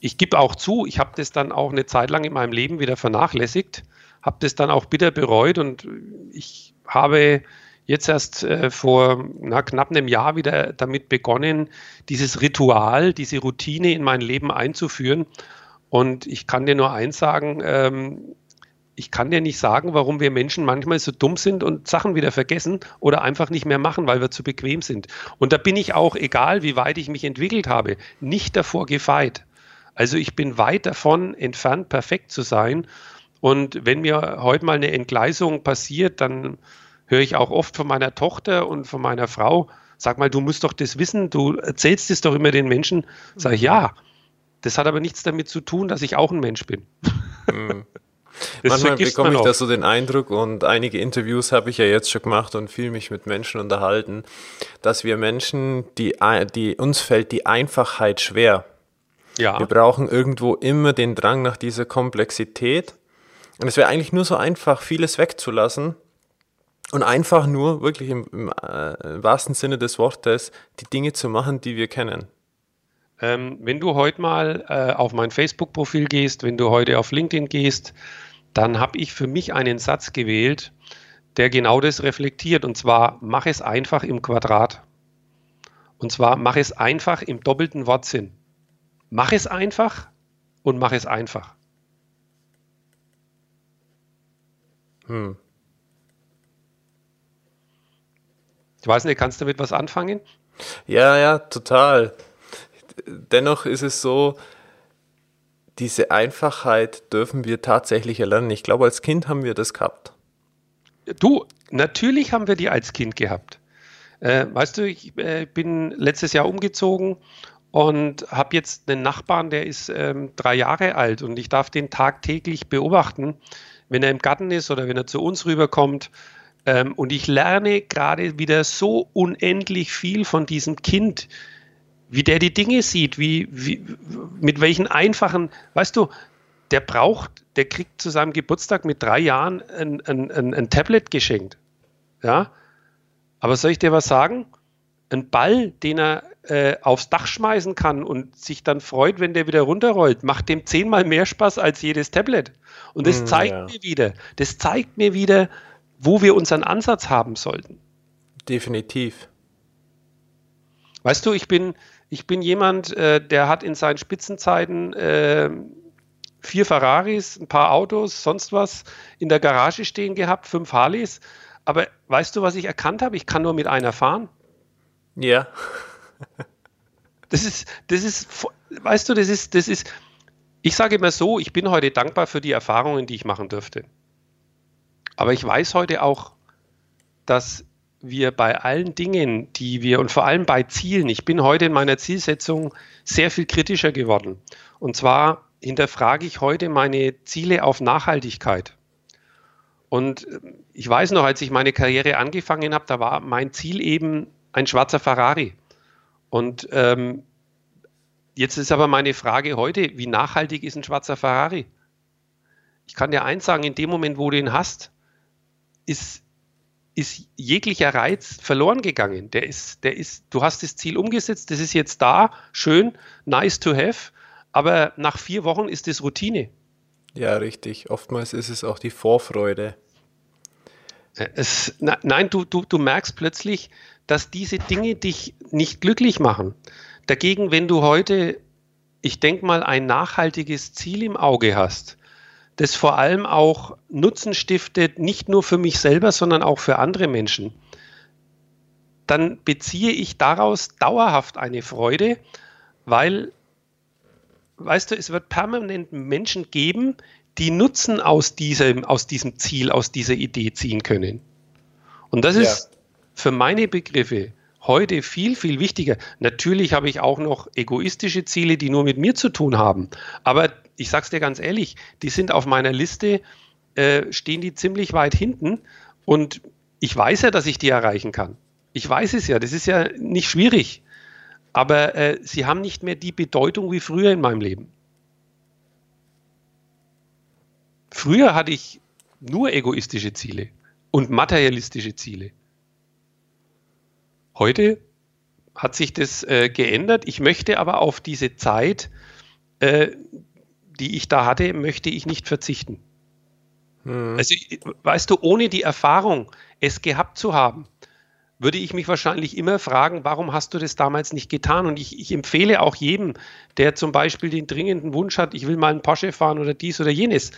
ich gebe auch zu, ich habe das dann auch eine Zeit lang in meinem Leben wieder vernachlässigt, habe das dann auch bitter bereut und ich habe jetzt erst äh, vor na, knapp einem Jahr wieder damit begonnen, dieses Ritual, diese Routine in mein Leben einzuführen. Und ich kann dir nur eins sagen, ähm, ich kann dir nicht sagen, warum wir Menschen manchmal so dumm sind und Sachen wieder vergessen oder einfach nicht mehr machen, weil wir zu bequem sind. Und da bin ich auch, egal wie weit ich mich entwickelt habe, nicht davor gefeit. Also ich bin weit davon entfernt, perfekt zu sein. Und wenn mir heute mal eine Entgleisung passiert, dann höre ich auch oft von meiner Tochter und von meiner Frau, sag mal, du musst doch das wissen, du erzählst es doch immer den Menschen. Sag ich, ja, das hat aber nichts damit zu tun, dass ich auch ein Mensch bin. Mhm. Manchmal bekomme ich da so den Eindruck und einige Interviews habe ich ja jetzt schon gemacht und viel mich mit Menschen unterhalten, dass wir Menschen, die, die uns fällt die Einfachheit schwer. Ja. Wir brauchen irgendwo immer den Drang nach dieser Komplexität. Und es wäre eigentlich nur so einfach, vieles wegzulassen und einfach nur wirklich im, im, äh, im wahrsten Sinne des Wortes die Dinge zu machen, die wir kennen. Ähm, wenn du heute mal äh, auf mein Facebook-Profil gehst, wenn du heute auf LinkedIn gehst, dann habe ich für mich einen Satz gewählt, der genau das reflektiert. Und zwar, mach es einfach im Quadrat. Und zwar, mach es einfach im doppelten Wortsinn. Mach es einfach und mach es einfach. Hm. Ich weiß nicht, kannst du damit was anfangen? Ja, ja, total. Dennoch ist es so, diese Einfachheit dürfen wir tatsächlich erlernen. Ich glaube, als Kind haben wir das gehabt. Du, natürlich haben wir die als Kind gehabt. Äh, weißt du, ich äh, bin letztes Jahr umgezogen und habe jetzt einen Nachbarn, der ist ähm, drei Jahre alt und ich darf den tagtäglich beobachten, wenn er im Garten ist oder wenn er zu uns rüberkommt. Ähm, und ich lerne gerade wieder so unendlich viel von diesem Kind, wie der die Dinge sieht, wie, wie, mit welchen einfachen, weißt du, der braucht, der kriegt zu seinem Geburtstag mit drei Jahren ein, ein, ein, ein Tablet geschenkt. Ja, aber soll ich dir was sagen? Ein Ball, den er äh, aufs Dach schmeißen kann und sich dann freut, wenn der wieder runterrollt, macht dem zehnmal mehr Spaß als jedes Tablet. Und das mm, zeigt ja. mir wieder, das zeigt mir wieder, wo wir unseren Ansatz haben sollten. Definitiv. Weißt du, ich bin, ich bin jemand, äh, der hat in seinen Spitzenzeiten äh, vier Ferraris, ein paar Autos, sonst was in der Garage stehen gehabt, fünf Harleys. Aber weißt du, was ich erkannt habe? Ich kann nur mit einer fahren. Ja. das ist, das ist, weißt du, das ist, das ist, ich sage immer so, ich bin heute dankbar für die Erfahrungen, die ich machen dürfte. Aber ich weiß heute auch, dass wir bei allen Dingen, die wir und vor allem bei Zielen, ich bin heute in meiner Zielsetzung sehr viel kritischer geworden. Und zwar hinterfrage ich heute meine Ziele auf Nachhaltigkeit. Und äh, ich weiß noch, als ich meine Karriere angefangen habe, da war mein Ziel eben ein schwarzer Ferrari. Und ähm, jetzt ist aber meine Frage heute, wie nachhaltig ist ein schwarzer Ferrari? Ich kann dir eins sagen, in dem Moment, wo du ihn hast, ist ist jeglicher Reiz verloren gegangen. Der ist, der ist, du hast das Ziel umgesetzt, das ist jetzt da, schön, nice to have, aber nach vier Wochen ist es Routine. Ja, richtig. Oftmals ist es auch die Vorfreude. Äh, es, na, nein, du, du, du merkst plötzlich, dass diese Dinge dich nicht glücklich machen. Dagegen, wenn du heute, ich denke mal, ein nachhaltiges Ziel im Auge hast, das vor allem auch Nutzen stiftet, nicht nur für mich selber, sondern auch für andere Menschen, dann beziehe ich daraus dauerhaft eine Freude, weil, weißt du, es wird permanent Menschen geben, die Nutzen aus diesem, aus diesem Ziel, aus dieser Idee ziehen können. Und das ja. ist für meine Begriffe heute viel, viel wichtiger. Natürlich habe ich auch noch egoistische Ziele, die nur mit mir zu tun haben. Aber ich sage es dir ganz ehrlich, die sind auf meiner Liste, äh, stehen die ziemlich weit hinten und ich weiß ja, dass ich die erreichen kann. Ich weiß es ja, das ist ja nicht schwierig. Aber äh, sie haben nicht mehr die Bedeutung wie früher in meinem Leben. Früher hatte ich nur egoistische Ziele und materialistische Ziele. Heute hat sich das äh, geändert. Ich möchte aber auf diese Zeit, äh, die ich da hatte, möchte ich nicht verzichten. Hm. Also, weißt du, ohne die Erfahrung, es gehabt zu haben, würde ich mich wahrscheinlich immer fragen, warum hast du das damals nicht getan? Und ich, ich, empfehle auch jedem, der zum Beispiel den dringenden Wunsch hat, ich will mal einen Porsche fahren oder dies oder jenes,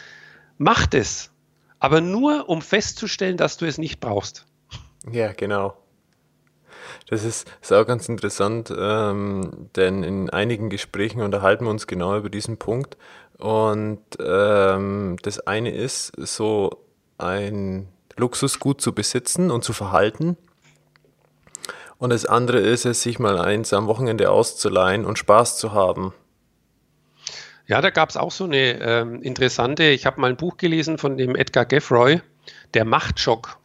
macht es. aber nur um festzustellen, dass du es nicht brauchst. Ja, genau. Das ist, ist auch ganz interessant, ähm, denn in einigen Gesprächen unterhalten wir uns genau über diesen Punkt. Und ähm, das eine ist, so ein Luxusgut zu besitzen und zu verhalten. Und das andere ist es, sich mal eins am Wochenende auszuleihen und Spaß zu haben. Ja, da gab es auch so eine ähm, interessante, ich habe mal ein Buch gelesen von dem Edgar Geffroy, der Machtschock.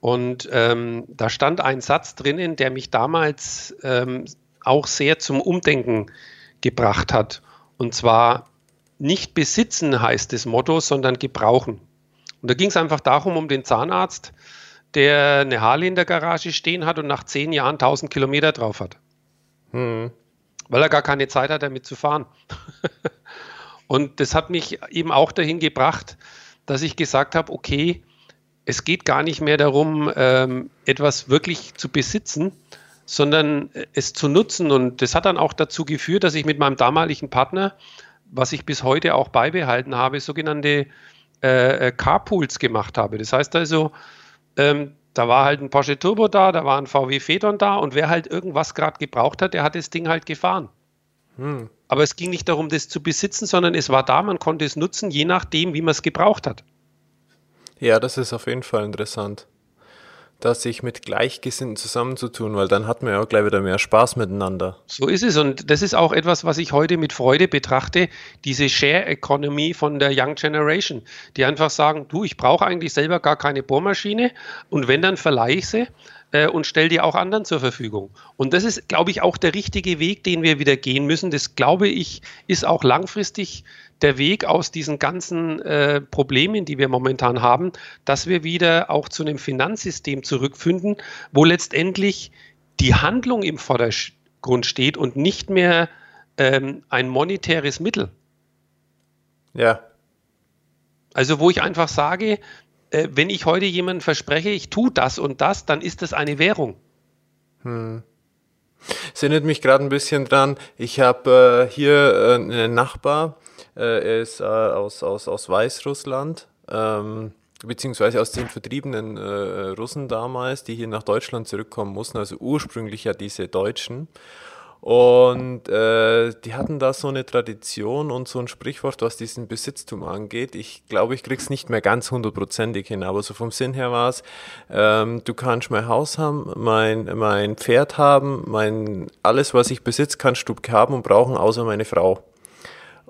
Und ähm, da stand ein Satz drinnen, der mich damals ähm, auch sehr zum Umdenken gebracht hat. Und zwar nicht besitzen heißt das Motto, sondern gebrauchen. Und da ging es einfach darum, um den Zahnarzt, der eine Harley in der Garage stehen hat und nach zehn Jahren 1000 Kilometer drauf hat. Hm. Weil er gar keine Zeit hat, damit zu fahren. und das hat mich eben auch dahin gebracht, dass ich gesagt habe, okay, es geht gar nicht mehr darum, ähm, etwas wirklich zu besitzen, sondern es zu nutzen. Und das hat dann auch dazu geführt, dass ich mit meinem damaligen Partner, was ich bis heute auch beibehalten habe, sogenannte äh, äh Carpools gemacht habe. Das heißt also, ähm, da war halt ein Porsche Turbo da, da war ein VW Phaeton da und wer halt irgendwas gerade gebraucht hat, der hat das Ding halt gefahren. Hm. Aber es ging nicht darum, das zu besitzen, sondern es war da, man konnte es nutzen, je nachdem, wie man es gebraucht hat. Ja, das ist auf jeden Fall interessant. Da sich mit Gleichgesinnten zusammenzutun, weil dann hat man ja auch gleich wieder mehr Spaß miteinander. So ist es und das ist auch etwas, was ich heute mit Freude betrachte, diese Share Economy von der Young Generation, die einfach sagen, du, ich brauche eigentlich selber gar keine Bohrmaschine und wenn, dann verleihe ich sie äh, und stelle die auch anderen zur Verfügung. Und das ist, glaube ich, auch der richtige Weg, den wir wieder gehen müssen. Das, glaube ich, ist auch langfristig der Weg aus diesen ganzen äh, Problemen, die wir momentan haben, dass wir wieder auch zu einem Finanzsystem zurückfinden, wo letztendlich die Handlung im Vordergrund steht und nicht mehr ähm, ein monetäres Mittel. Ja. Also wo ich einfach sage, äh, wenn ich heute jemandem verspreche, ich tue das und das, dann ist das eine Währung. Hm. Es erinnert mich gerade ein bisschen dran, ich habe äh, hier äh, einen Nachbar, er ist äh, aus, aus, aus Weißrussland, ähm, beziehungsweise aus den vertriebenen äh, Russen damals, die hier nach Deutschland zurückkommen mussten, also ursprünglich ja diese Deutschen. Und äh, die hatten da so eine Tradition und so ein Sprichwort, was diesen Besitztum angeht. Ich glaube, ich krieg's nicht mehr ganz hundertprozentig hin, aber so vom Sinn her war es, ähm, du kannst mein Haus haben, mein, mein Pferd haben, mein alles, was ich besitze, kannst du haben und brauchen, außer meine Frau.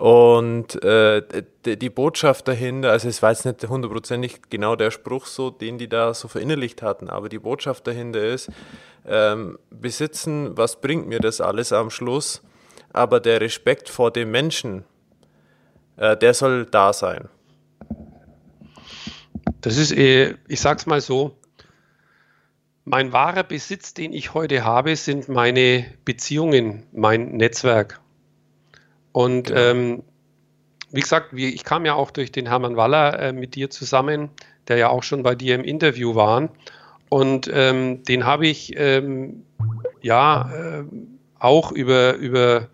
Und äh, die, Botschaft dahinter, also es war jetzt nicht hundertprozentig genau der Spruch so, den die da so verinnerlicht hatten, aber die Botschaft dahinter ist, ähm, besitzen, was bringt mir das alles am Schluss, aber der Respekt vor dem Menschen, äh, der soll da sein. Das ist, eh, ich sag's mal so, mein wahrer Besitz, den ich heute habe, sind meine Beziehungen, mein Netzwerk. Und genau. ähm, wie gesagt, wie, ich kam ja auch durch den Hermann Waller äh, mit dir zusammen, der ja auch schon bei dir im Interview war. Und ähm, den habe ich ähm, ja äh, auch über, über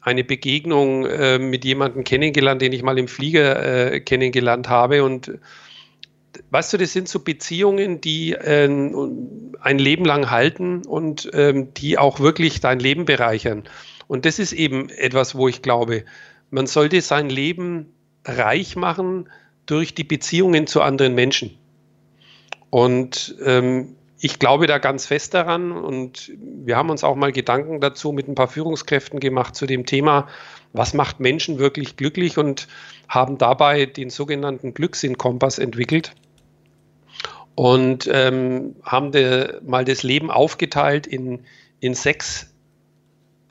eine Begegnung äh, mit jemandem kennengelernt, den ich mal im Flieger äh, kennengelernt habe. Und weißt du, das sind so Beziehungen, die äh, ein Leben lang halten und ähm, die auch wirklich dein Leben bereichern. Und das ist eben etwas, wo ich glaube, man sollte sein Leben reich machen durch die Beziehungen zu anderen Menschen. Und ähm, ich glaube da ganz fest daran und wir haben uns auch mal Gedanken dazu mit ein paar Führungskräften gemacht zu dem Thema, was macht Menschen wirklich glücklich und haben dabei den sogenannten Glückssinn-Kompass entwickelt und ähm, haben de, mal das Leben aufgeteilt in, in sechs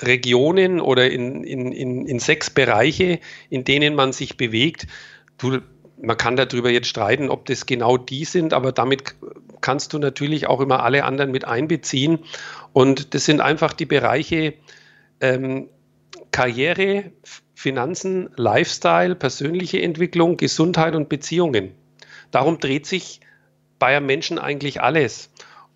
Regionen oder in, in, in, in sechs Bereiche, in denen man sich bewegt. Du, man kann darüber jetzt streiten, ob das genau die sind, aber damit kannst du natürlich auch immer alle anderen mit einbeziehen. Und das sind einfach die Bereiche ähm, Karriere, Finanzen, Lifestyle, persönliche Entwicklung, Gesundheit und Beziehungen. Darum dreht sich bei einem Menschen eigentlich alles.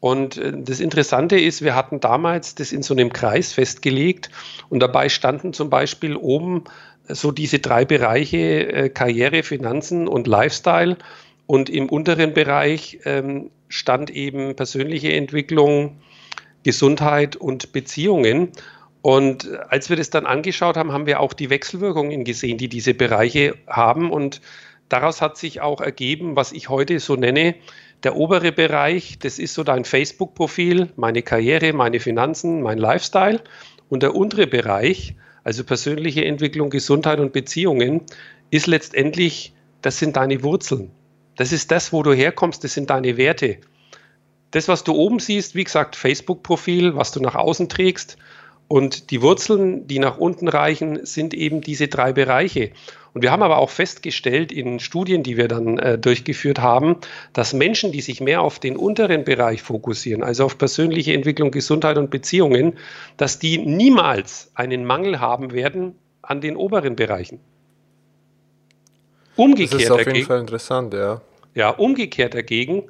Und äh, das Interessante ist, wir hatten damals das in so einem Kreis festgelegt und dabei standen zum Beispiel oben so diese drei Bereiche äh, Karriere, Finanzen und Lifestyle. Und im unteren Bereich ähm, stand eben persönliche Entwicklung, Gesundheit und Beziehungen. Und als wir das dann angeschaut haben, haben wir auch die Wechselwirkungen gesehen, die diese Bereiche haben. Und daraus hat sich auch ergeben, was ich heute so nenne, der obere Bereich, das ist so dein Facebook-Profil, meine Karriere, meine Finanzen, mein Lifestyle. Und der untere Bereich, also persönliche Entwicklung, Gesundheit und Beziehungen, ist letztendlich, das sind deine Wurzeln. Das ist das, wo du herkommst, das sind deine Werte. Das, was du oben siehst, wie gesagt, Facebook-Profil, was du nach außen trägst, und die Wurzeln, die nach unten reichen, sind eben diese drei Bereiche. Und wir haben aber auch festgestellt in Studien, die wir dann äh, durchgeführt haben, dass Menschen, die sich mehr auf den unteren Bereich fokussieren, also auf persönliche Entwicklung, Gesundheit und Beziehungen, dass die niemals einen Mangel haben werden an den oberen Bereichen. Umgekehrt das ist auf jeden dagegen, Fall interessant, ja. Ja, umgekehrt dagegen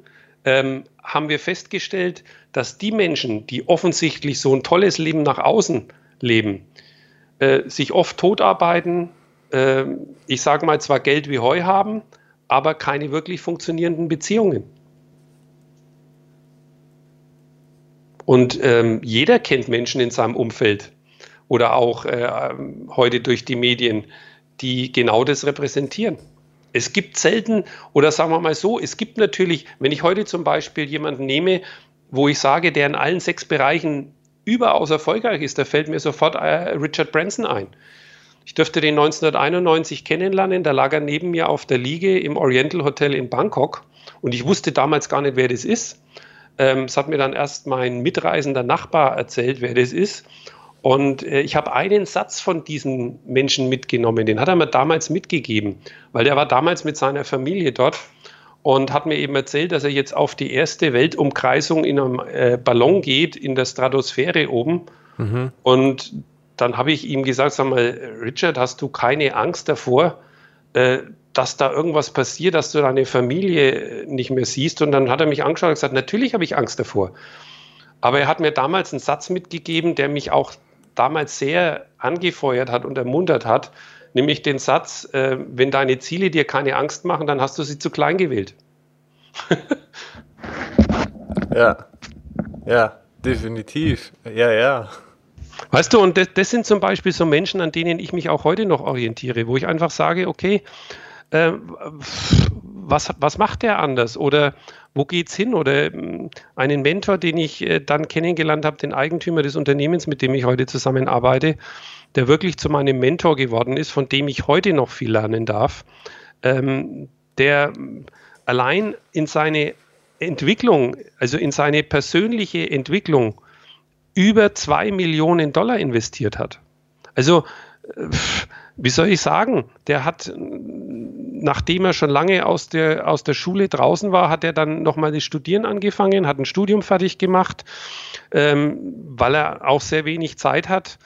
ähm, haben wir festgestellt, dass die Menschen, die offensichtlich so ein tolles Leben nach außen leben, äh, sich oft totarbeiten, ich sage mal zwar Geld wie Heu haben, aber keine wirklich funktionierenden Beziehungen. Und ähm, jeder kennt Menschen in seinem Umfeld oder auch äh, heute durch die Medien, die genau das repräsentieren. Es gibt selten, oder sagen wir mal so, es gibt natürlich, wenn ich heute zum Beispiel jemanden nehme, wo ich sage, der in allen sechs Bereichen überaus erfolgreich ist, da fällt mir sofort äh, Richard Branson ein. Ich dürfte den 1991 kennenlernen, da lag er neben mir auf der Liege im Oriental Hotel in Bangkok und ich wusste damals gar nicht, wer das ist. Ähm, es hat mir dann erst mein mitreisender Nachbar erzählt, wer das ist. Und äh, ich habe einen Satz von diesem Menschen mitgenommen, den hat er mir damals mitgegeben, weil er war damals mit seiner Familie dort und hat mir eben erzählt, dass er jetzt auf die erste Weltumkreisung in einem äh, Ballon geht, in der Stratosphäre oben. Mhm. Und dann habe ich ihm gesagt, sag mal, Richard, hast du keine Angst davor, äh, dass da irgendwas passiert, dass du deine Familie nicht mehr siehst? Und dann hat er mich angeschaut und gesagt, natürlich habe ich Angst davor. Aber er hat mir damals einen Satz mitgegeben, der mich auch damals sehr angefeuert hat und ermuntert hat, nämlich den Satz, äh, wenn deine Ziele dir keine Angst machen, dann hast du sie zu klein gewählt. ja, ja, definitiv. Ja, ja. Weißt du, und das, das, sind zum Beispiel so Menschen, an denen ich mich auch heute noch orientiere, wo ich einfach sage, okay, äh, was, was macht der anders? Oder wo geht's hin? Oder ähm, einen Mentor, den ich äh, dann kennengelernt habe, den Eigentümer des Unternehmens, mit dem ich heute zusammenarbeite, der wirklich zu meinem Mentor geworden ist, von dem ich heute noch viel lernen darf, ähm, der allein in seine Entwicklung, also in seine persönliche Entwicklung, über zwei Millionen Dollar investiert hat. Also, äh, wie soll ich sagen, der hat nachdem er schon lange aus der, aus der Schule draußen war, hat er dann nochmal das Studieren angefangen, hat ein Studium fertig gemacht, ähm, weil er auch sehr wenig Zeit hat.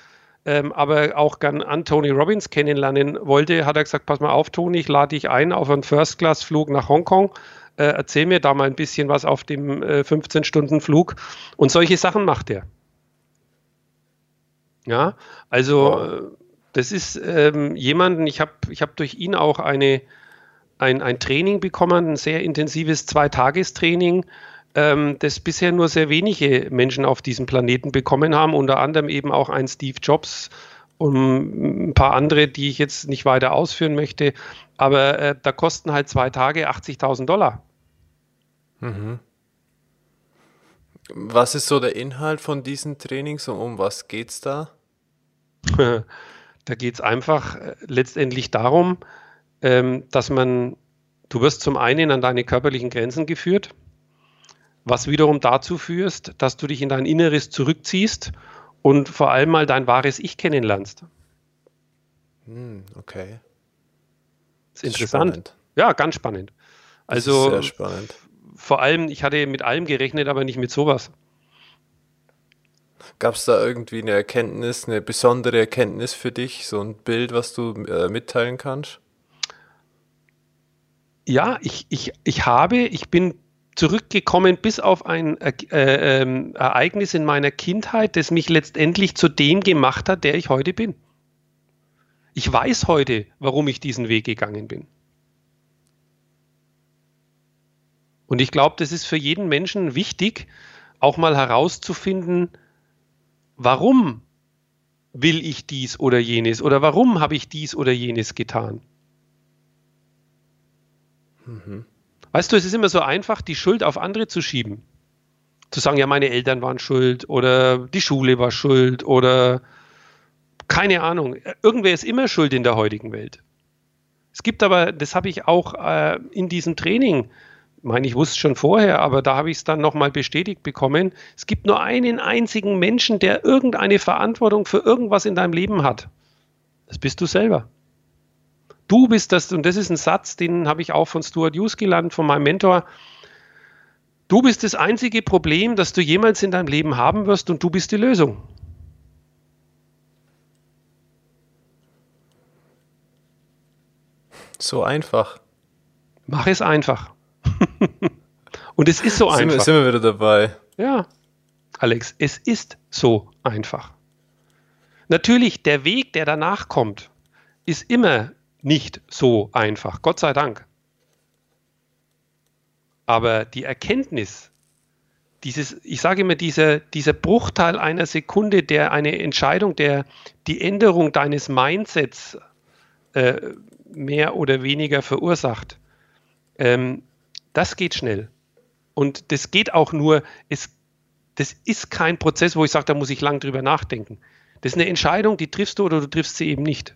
Ähm, aber auch gern an Tony Robbins kennenlernen wollte, hat er gesagt, pass mal auf, Tony, ich lade dich ein auf einen First-Class-Flug nach Hongkong. Äh, erzähl mir da mal ein bisschen was auf dem äh, 15-Stunden-Flug. Und solche Sachen macht er. Ja, also wow. das ist ähm, jemanden, ich habe ich hab durch ihn auch eine, ein, ein Training bekommen, ein sehr intensives Zweitagestraining, ähm, das bisher nur sehr wenige Menschen auf diesem Planeten bekommen haben, unter anderem eben auch ein Steve Jobs und ein paar andere, die ich jetzt nicht weiter ausführen möchte. Aber äh, da kosten halt zwei Tage 80.000 Dollar. Mhm. Was ist so der Inhalt von diesen Trainings und um was geht es da? da geht es einfach äh, letztendlich darum, ähm, dass man, du wirst zum einen an deine körperlichen Grenzen geführt, was wiederum dazu führst, dass du dich in dein Inneres zurückziehst und vor allem mal dein wahres Ich kennenlernst. Hm, okay. Das ist interessant. Spannend. Ja, ganz spannend. Also sehr spannend. Vor allem, ich hatte mit allem gerechnet, aber nicht mit sowas. Gab es da irgendwie eine Erkenntnis, eine besondere Erkenntnis für dich, so ein Bild, was du äh, mitteilen kannst? ja, ich, ich, ich habe, ich bin zurückgekommen bis auf ein äh, äh, Ereignis in meiner Kindheit, das mich letztendlich zu dem gemacht hat, der ich heute bin. Ich weiß heute, warum ich diesen Weg gegangen bin. Und ich glaube, das ist für jeden Menschen wichtig, auch mal herauszufinden, warum will ich dies oder jenes oder warum habe ich dies oder jenes getan. Mhm. Weißt du, es ist immer so einfach, die Schuld auf andere zu schieben. Zu sagen, ja, meine Eltern waren schuld oder die Schule war schuld oder keine Ahnung. Irgendwer ist immer schuld in der heutigen Welt. Es gibt aber, das habe ich auch äh, in diesem Training, ich meine, ich wusste es schon vorher, aber da habe ich es dann nochmal bestätigt bekommen. Es gibt nur einen einzigen Menschen, der irgendeine Verantwortung für irgendwas in deinem Leben hat. Das bist du selber. Du bist das, und das ist ein Satz, den habe ich auch von Stuart Hughes gelernt, von meinem Mentor. Du bist das einzige Problem, das du jemals in deinem Leben haben wirst und du bist die Lösung. So einfach. Mach es einfach. Und es ist so sind einfach. Wir, sind wir wieder dabei. Ja, Alex, es ist so einfach. Natürlich, der Weg, der danach kommt, ist immer nicht so einfach. Gott sei Dank. Aber die Erkenntnis, dieses, ich sage immer, dieser, dieser Bruchteil einer Sekunde, der eine Entscheidung, der die Änderung deines Mindsets äh, mehr oder weniger verursacht. Ähm, das geht schnell. Und das geht auch nur, es, das ist kein Prozess, wo ich sage, da muss ich lang drüber nachdenken. Das ist eine Entscheidung, die triffst du oder du triffst sie eben nicht.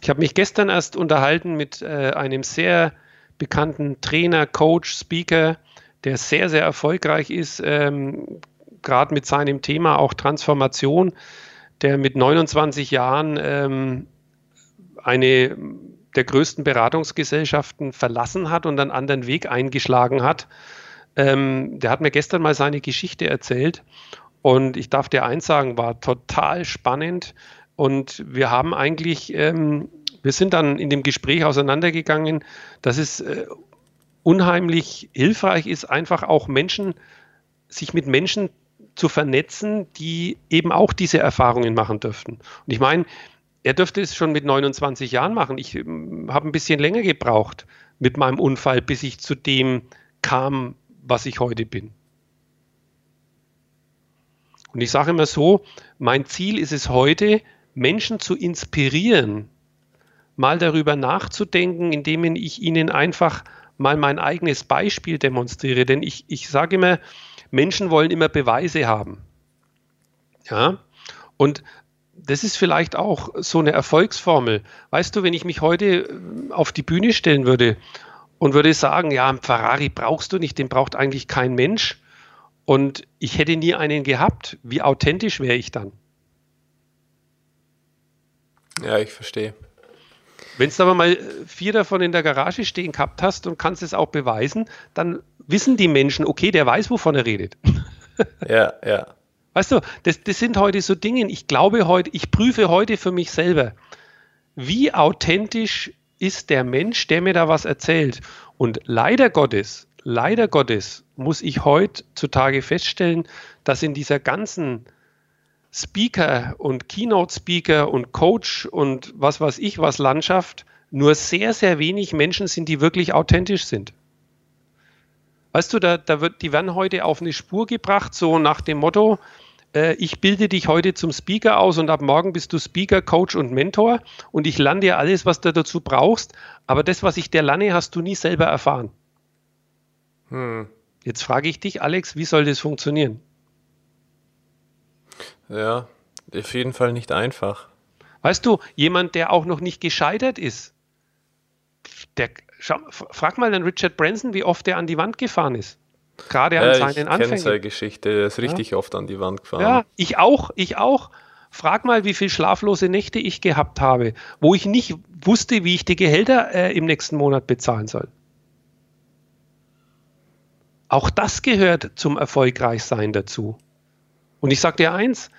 Ich habe mich gestern erst unterhalten mit äh, einem sehr bekannten Trainer, Coach, Speaker, der sehr, sehr erfolgreich ist, ähm, gerade mit seinem Thema auch Transformation, der mit 29 Jahren ähm, eine der größten Beratungsgesellschaften verlassen hat und einen anderen Weg eingeschlagen hat. Ähm, der hat mir gestern mal seine Geschichte erzählt und ich darf dir eins sagen, war total spannend und wir haben eigentlich, ähm, wir sind dann in dem Gespräch auseinandergegangen, dass es äh, unheimlich hilfreich ist, einfach auch Menschen, sich mit Menschen zu vernetzen, die eben auch diese Erfahrungen machen dürften. Und ich meine, er dürfte es schon mit 29 Jahren machen. Ich ähm, habe ein bisschen länger gebraucht mit meinem Unfall, bis ich zu dem kam, was ich heute bin. Und ich sage immer so, mein Ziel ist es heute, Menschen zu inspirieren, mal darüber nachzudenken, indem ich ihnen einfach mal mein eigenes Beispiel demonstriere. Denn ich, ich sage immer, Menschen wollen immer Beweise haben. Ja, und das ist vielleicht auch so eine Erfolgsformel. Weißt du, wenn ich mich heute äh, auf die Bühne stellen würde und würde sagen, ja, einen Ferrari brauchst du nicht, den braucht eigentlich kein Mensch. Und ich hätte nie einen gehabt. Wie authentisch wäre ich dann? Ja, ich verstehe. Wenn du aber mal vier davon in der Garage stehen gehabt hast und kannst es auch beweisen, dann wissen die Menschen, okay, der weiß, wovon er redet. Ja, ja. Weißt du, das, das sind heute so Dinge, ich glaube heute, ich prüfe heute für mich selber, wie authentisch ist der Mensch, der mir da was erzählt. Und leider Gottes, leider Gottes muss ich heutzutage feststellen, dass in dieser ganzen Speaker und Keynote-Speaker und Coach und was weiß ich was Landschaft nur sehr, sehr wenig Menschen sind, die wirklich authentisch sind. Weißt du, da, da wird, die werden heute auf eine Spur gebracht, so nach dem Motto, äh, ich bilde dich heute zum Speaker aus und ab morgen bist du Speaker, Coach und Mentor und ich lerne dir alles, was du dazu brauchst, aber das, was ich dir lerne, hast du nie selber erfahren. Hm. Jetzt frage ich dich, Alex, wie soll das funktionieren? Ja, auf jeden Fall nicht einfach. Weißt du, jemand, der auch noch nicht gescheitert ist, der, schau, frag mal den Richard Branson, wie oft er an die Wand gefahren ist. Gerade an ja, seinen ich Anfängen. seine Geschichte, der ist richtig ja. oft an die Wand gefahren. Ja, ich auch, ich auch. Frag mal, wie viele schlaflose Nächte ich gehabt habe, wo ich nicht wusste, wie ich die Gehälter äh, im nächsten Monat bezahlen soll. Auch das gehört zum Erfolgreichsein dazu. Und ich sage dir eins,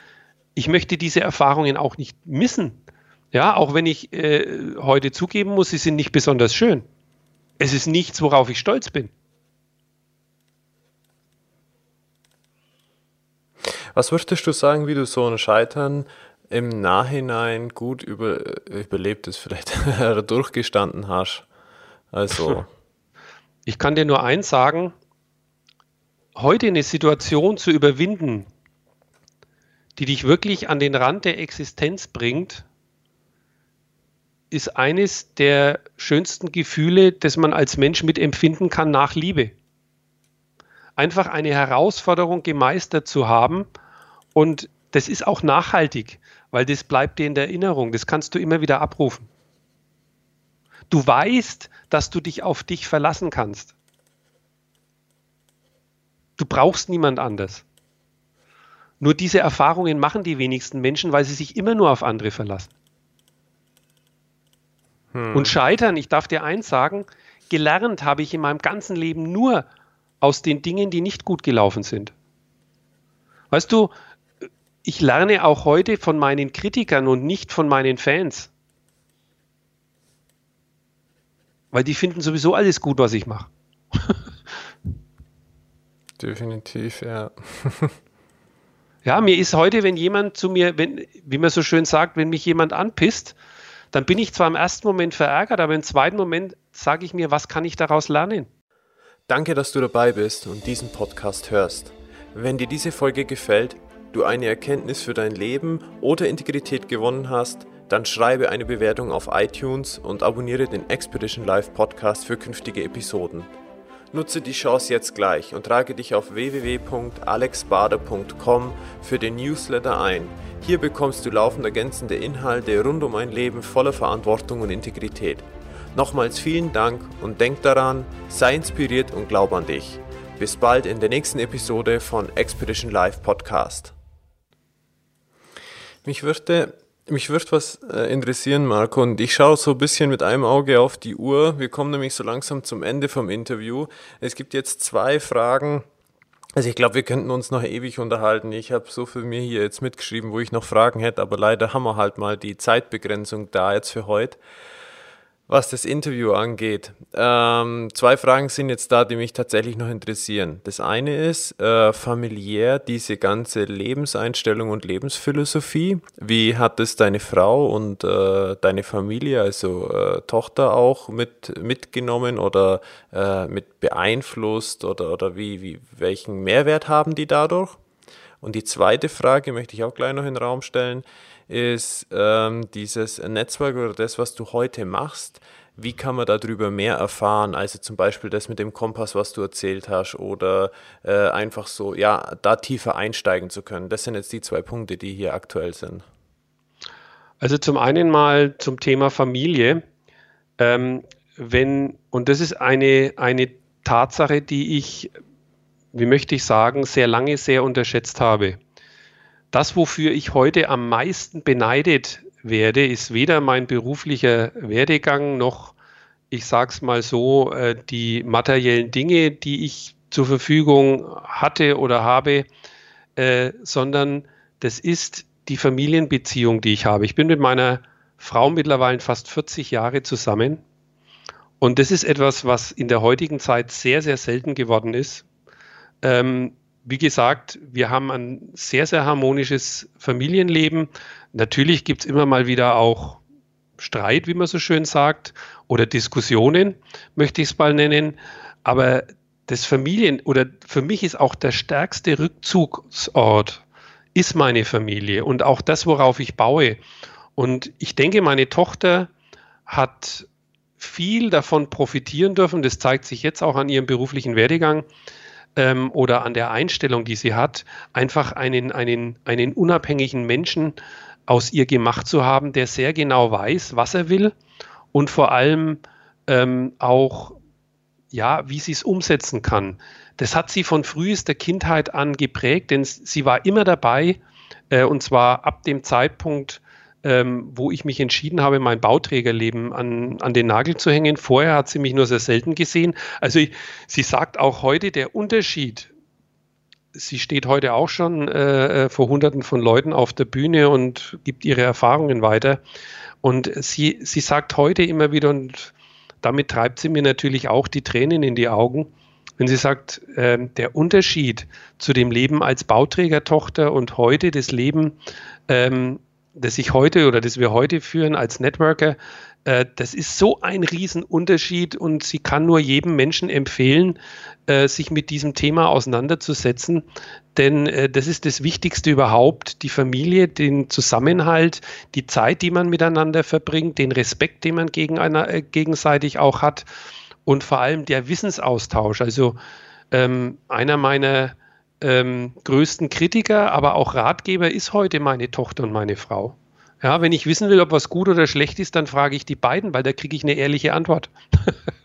ich möchte diese Erfahrungen auch nicht missen. Ja, auch wenn ich äh, heute zugeben muss, sie sind nicht besonders schön. Es ist nichts, worauf ich stolz bin. Was würdest du sagen, wie du so ein Scheitern im Nachhinein gut über, überlebt ist, vielleicht durchgestanden hast? Also. Ich kann dir nur eins sagen, heute eine Situation zu überwinden, die dich wirklich an den Rand der Existenz bringt, ist eines der schönsten Gefühle, das man als Mensch mitempfinden kann nach Liebe. Einfach eine Herausforderung gemeistert zu haben und das ist auch nachhaltig, weil das bleibt dir in der Erinnerung, das kannst du immer wieder abrufen. Du weißt, dass du dich auf dich verlassen kannst. Du brauchst niemand anders. Nur diese Erfahrungen machen die wenigsten Menschen, weil sie sich immer nur auf andere verlassen. Hm. Und scheitern, ich darf dir eins sagen, gelernt habe ich in meinem ganzen Leben nur aus den Dingen, die nicht gut gelaufen sind. Weißt du, ich lerne auch heute von meinen Kritikern und nicht von meinen Fans. Weil die finden sowieso alles gut, was ich mache. Definitiv, ja. ja, mir ist heute, wenn jemand zu mir, wenn, wie man so schön sagt, wenn mich jemand anpisst, dann bin ich zwar im ersten Moment verärgert, aber im zweiten Moment sage ich mir, was kann ich daraus lernen? Danke, dass du dabei bist und diesen Podcast hörst. Wenn dir diese Folge gefällt, du eine Erkenntnis für dein Leben oder Integrität gewonnen hast, dann schreibe eine Bewertung auf iTunes und abonniere den Expedition Live Podcast für künftige Episoden. Nutze die Chance jetzt gleich und trage dich auf www.alexbader.com für den Newsletter ein. Hier bekommst du laufend ergänzende Inhalte rund um ein Leben voller Verantwortung und Integrität. Nochmals vielen Dank und denk daran, sei inspiriert und glaub an dich. Bis bald in der nächsten Episode von Expedition Live Podcast. Mich würde mich würde was äh, interessieren, Marco, und ich schaue so ein bisschen mit einem Auge auf die Uhr. Wir kommen nämlich so langsam zum Ende vom Interview. Es gibt jetzt zwei Fragen. Also ich glaube, wir könnten uns noch ewig unterhalten. Ich habe so für mir hier jetzt mitgeschrieben, wo ich noch Fragen hätte, aber leider haben wir halt mal die Zeitbegrenzung da jetzt für heute was das Interview angeht. Ähm, zwei Fragen sind jetzt da, die mich tatsächlich noch interessieren. Das eine ist äh, familiär diese ganze Lebenseinstellung und Lebensphilosophie. Wie hat es deine Frau und äh, deine Familie, also äh, Tochter auch mit mitgenommen oder äh, mit beeinflusst oder, oder wie, wie, welchen Mehrwert haben die dadurch? Und die zweite Frage möchte ich auch gleich noch in den Raum stellen ist ähm, dieses Netzwerk oder das, was du heute machst. Wie kann man darüber mehr erfahren? Also zum Beispiel das mit dem Kompass, was du erzählt hast, oder äh, einfach so, ja, da tiefer einsteigen zu können. Das sind jetzt die zwei Punkte, die hier aktuell sind. Also zum einen mal zum Thema Familie. Ähm, wenn, und das ist eine, eine Tatsache, die ich, wie möchte ich sagen, sehr lange sehr unterschätzt habe. Das, wofür ich heute am meisten beneidet werde, ist weder mein beruflicher Werdegang noch, ich sage es mal so, äh, die materiellen Dinge, die ich zur Verfügung hatte oder habe, äh, sondern das ist die Familienbeziehung, die ich habe. Ich bin mit meiner Frau mittlerweile fast 40 Jahre zusammen. Und das ist etwas, was in der heutigen Zeit sehr, sehr selten geworden ist. Ähm, wie gesagt, wir haben ein sehr, sehr harmonisches Familienleben. Natürlich gibt es immer mal wieder auch Streit, wie man so schön sagt, oder Diskussionen, möchte ich es mal nennen. Aber das Familien oder für mich ist auch der stärkste Rückzugsort ist meine Familie und auch das, worauf ich baue. Und ich denke, meine Tochter hat viel davon profitieren dürfen. Das zeigt sich jetzt auch an ihrem beruflichen Werdegang ähm, oder an der Einstellung, die sie hat, einfach einen, einen, einen unabhängigen Menschen aus ihr gemacht zu haben, der sehr genau weiß, was er will und vor allem ähm, auch, ja, wie sie es umsetzen kann. Das hat sie von frühester Kindheit an geprägt, denn sie war immer dabei, äh, und zwar ab dem Zeitpunkt, ähm, wo ich mich entschieden habe, mein Bauträgerleben an, an den Nagel zu hängen. Vorher hat sie mich nur sehr selten gesehen. Also ich, sie sagt auch heute, der Unterschied, sie steht heute auch schon äh, äh, vor Hunderten von Leuten auf der Bühne und gibt ihre Erfahrungen weiter. Und sie, sie sagt heute immer wieder, und damit treibt sie mir natürlich auch die Tränen in die Augen, wenn sie sagt, äh, der Unterschied zu dem Leben als Bauträgertochter und heute das Leben, ähm, das ich heute oder das wir heute führen als Networker, äh, das ist so ein Riesenunterschied und sie kann nur jedem Menschen empfehlen, äh, sich mit diesem Thema auseinanderzusetzen, denn äh, das ist das Wichtigste überhaupt, die Familie, den Zusammenhalt, die Zeit, die man miteinander verbringt, den Respekt, den man gegen einer, gegenseitig auch hat und vor allem der Wissensaustausch. Also ähm, einer meiner ähm, größten Kritiker, aber auch Ratgeber ist heute meine Tochter und meine Frau. Ja, wenn ich wissen will, ob was gut oder schlecht ist, dann frage ich die beiden, weil da kriege ich eine ehrliche Antwort.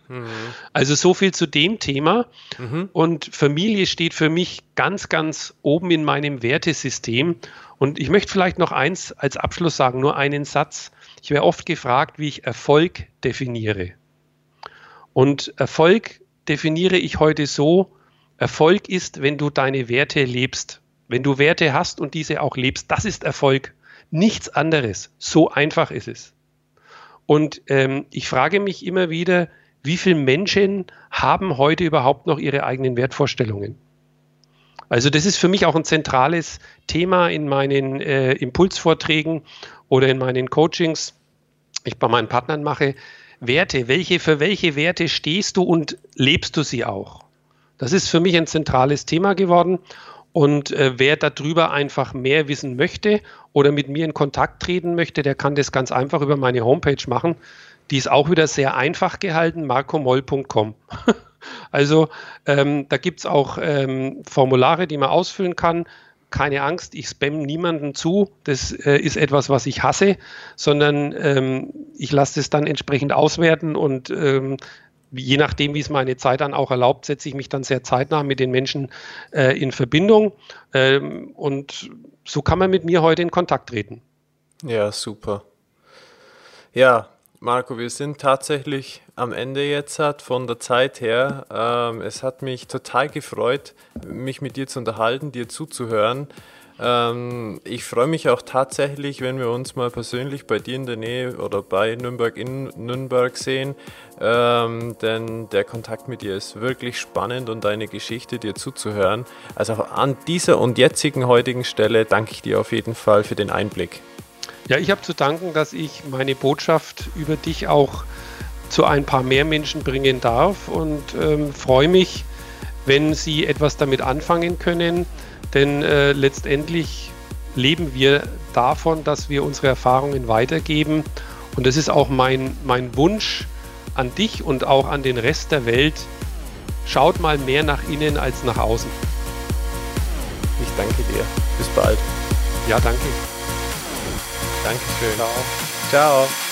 mhm. Also so viel zu dem Thema. Mhm. Und Familie steht für mich ganz, ganz oben in meinem Wertesystem. Und ich möchte vielleicht noch eins als Abschluss sagen, nur einen Satz. Ich werde oft gefragt, wie ich Erfolg definiere. Und Erfolg definiere ich heute so, Erfolg ist, wenn du deine Werte lebst. Wenn du Werte hast und diese auch lebst, das ist Erfolg. Nichts anderes. So einfach ist es. Und ähm, ich frage mich immer wieder, wie viele Menschen haben heute überhaupt noch ihre eigenen Wertvorstellungen? Also das ist für mich auch ein zentrales Thema in meinen äh, Impulsvorträgen oder in meinen Coachings, ich bei meinen Partnern mache. Werte, welche, für welche Werte stehst du und lebst du sie auch? Das ist für mich ein zentrales Thema geworden. Und äh, wer darüber einfach mehr wissen möchte oder mit mir in Kontakt treten möchte, der kann das ganz einfach über meine Homepage machen. Die ist auch wieder sehr einfach gehalten, marcomoll.com. also ähm, da gibt es auch ähm, Formulare, die man ausfüllen kann. Keine Angst, ich spam niemanden zu. Das äh, ist etwas, was ich hasse, sondern ähm, ich lasse es dann entsprechend auswerten und ähm, je nachdem, wie es meine Zeit dann auch erlaubt, setze ich mich dann sehr zeitnah mit den Menschen äh, in Verbindung. Ähm, und so kann man mit mir heute in Kontakt treten. Ja, super. Ja, Marco, wir sind tatsächlich am Ende jetzt hat von der Zeit her. Ähm, es hat mich total gefreut, mich mit dir zu unterhalten, dir zuzuhören. Ähm, ich freue mich auch tatsächlich, wenn wir uns mal persönlich bei dir in der Nähe oder bei Nürnberg in Nürnberg sehen, ähm, denn der Kontakt mit dir ist wirklich spannend und deine Geschichte dir zuzuhören. Also an dieser und jetzigen heutigen Stelle danke ich dir auf jeden Fall für den Einblick. Ja, ich habe zu danken, dass ich meine Botschaft über dich auch zu ein paar mehr Menschen bringen darf und ähm, freue mich, wenn Sie etwas damit anfangen können. Denn äh, letztendlich leben wir davon, dass wir unsere Erfahrungen weitergeben. Und das ist auch mein, mein Wunsch an dich und auch an den Rest der Welt. Schaut mal mehr nach innen als nach außen. Ich danke dir. Bis bald. Ja, danke. Dankeschön. Ciao. Ciao.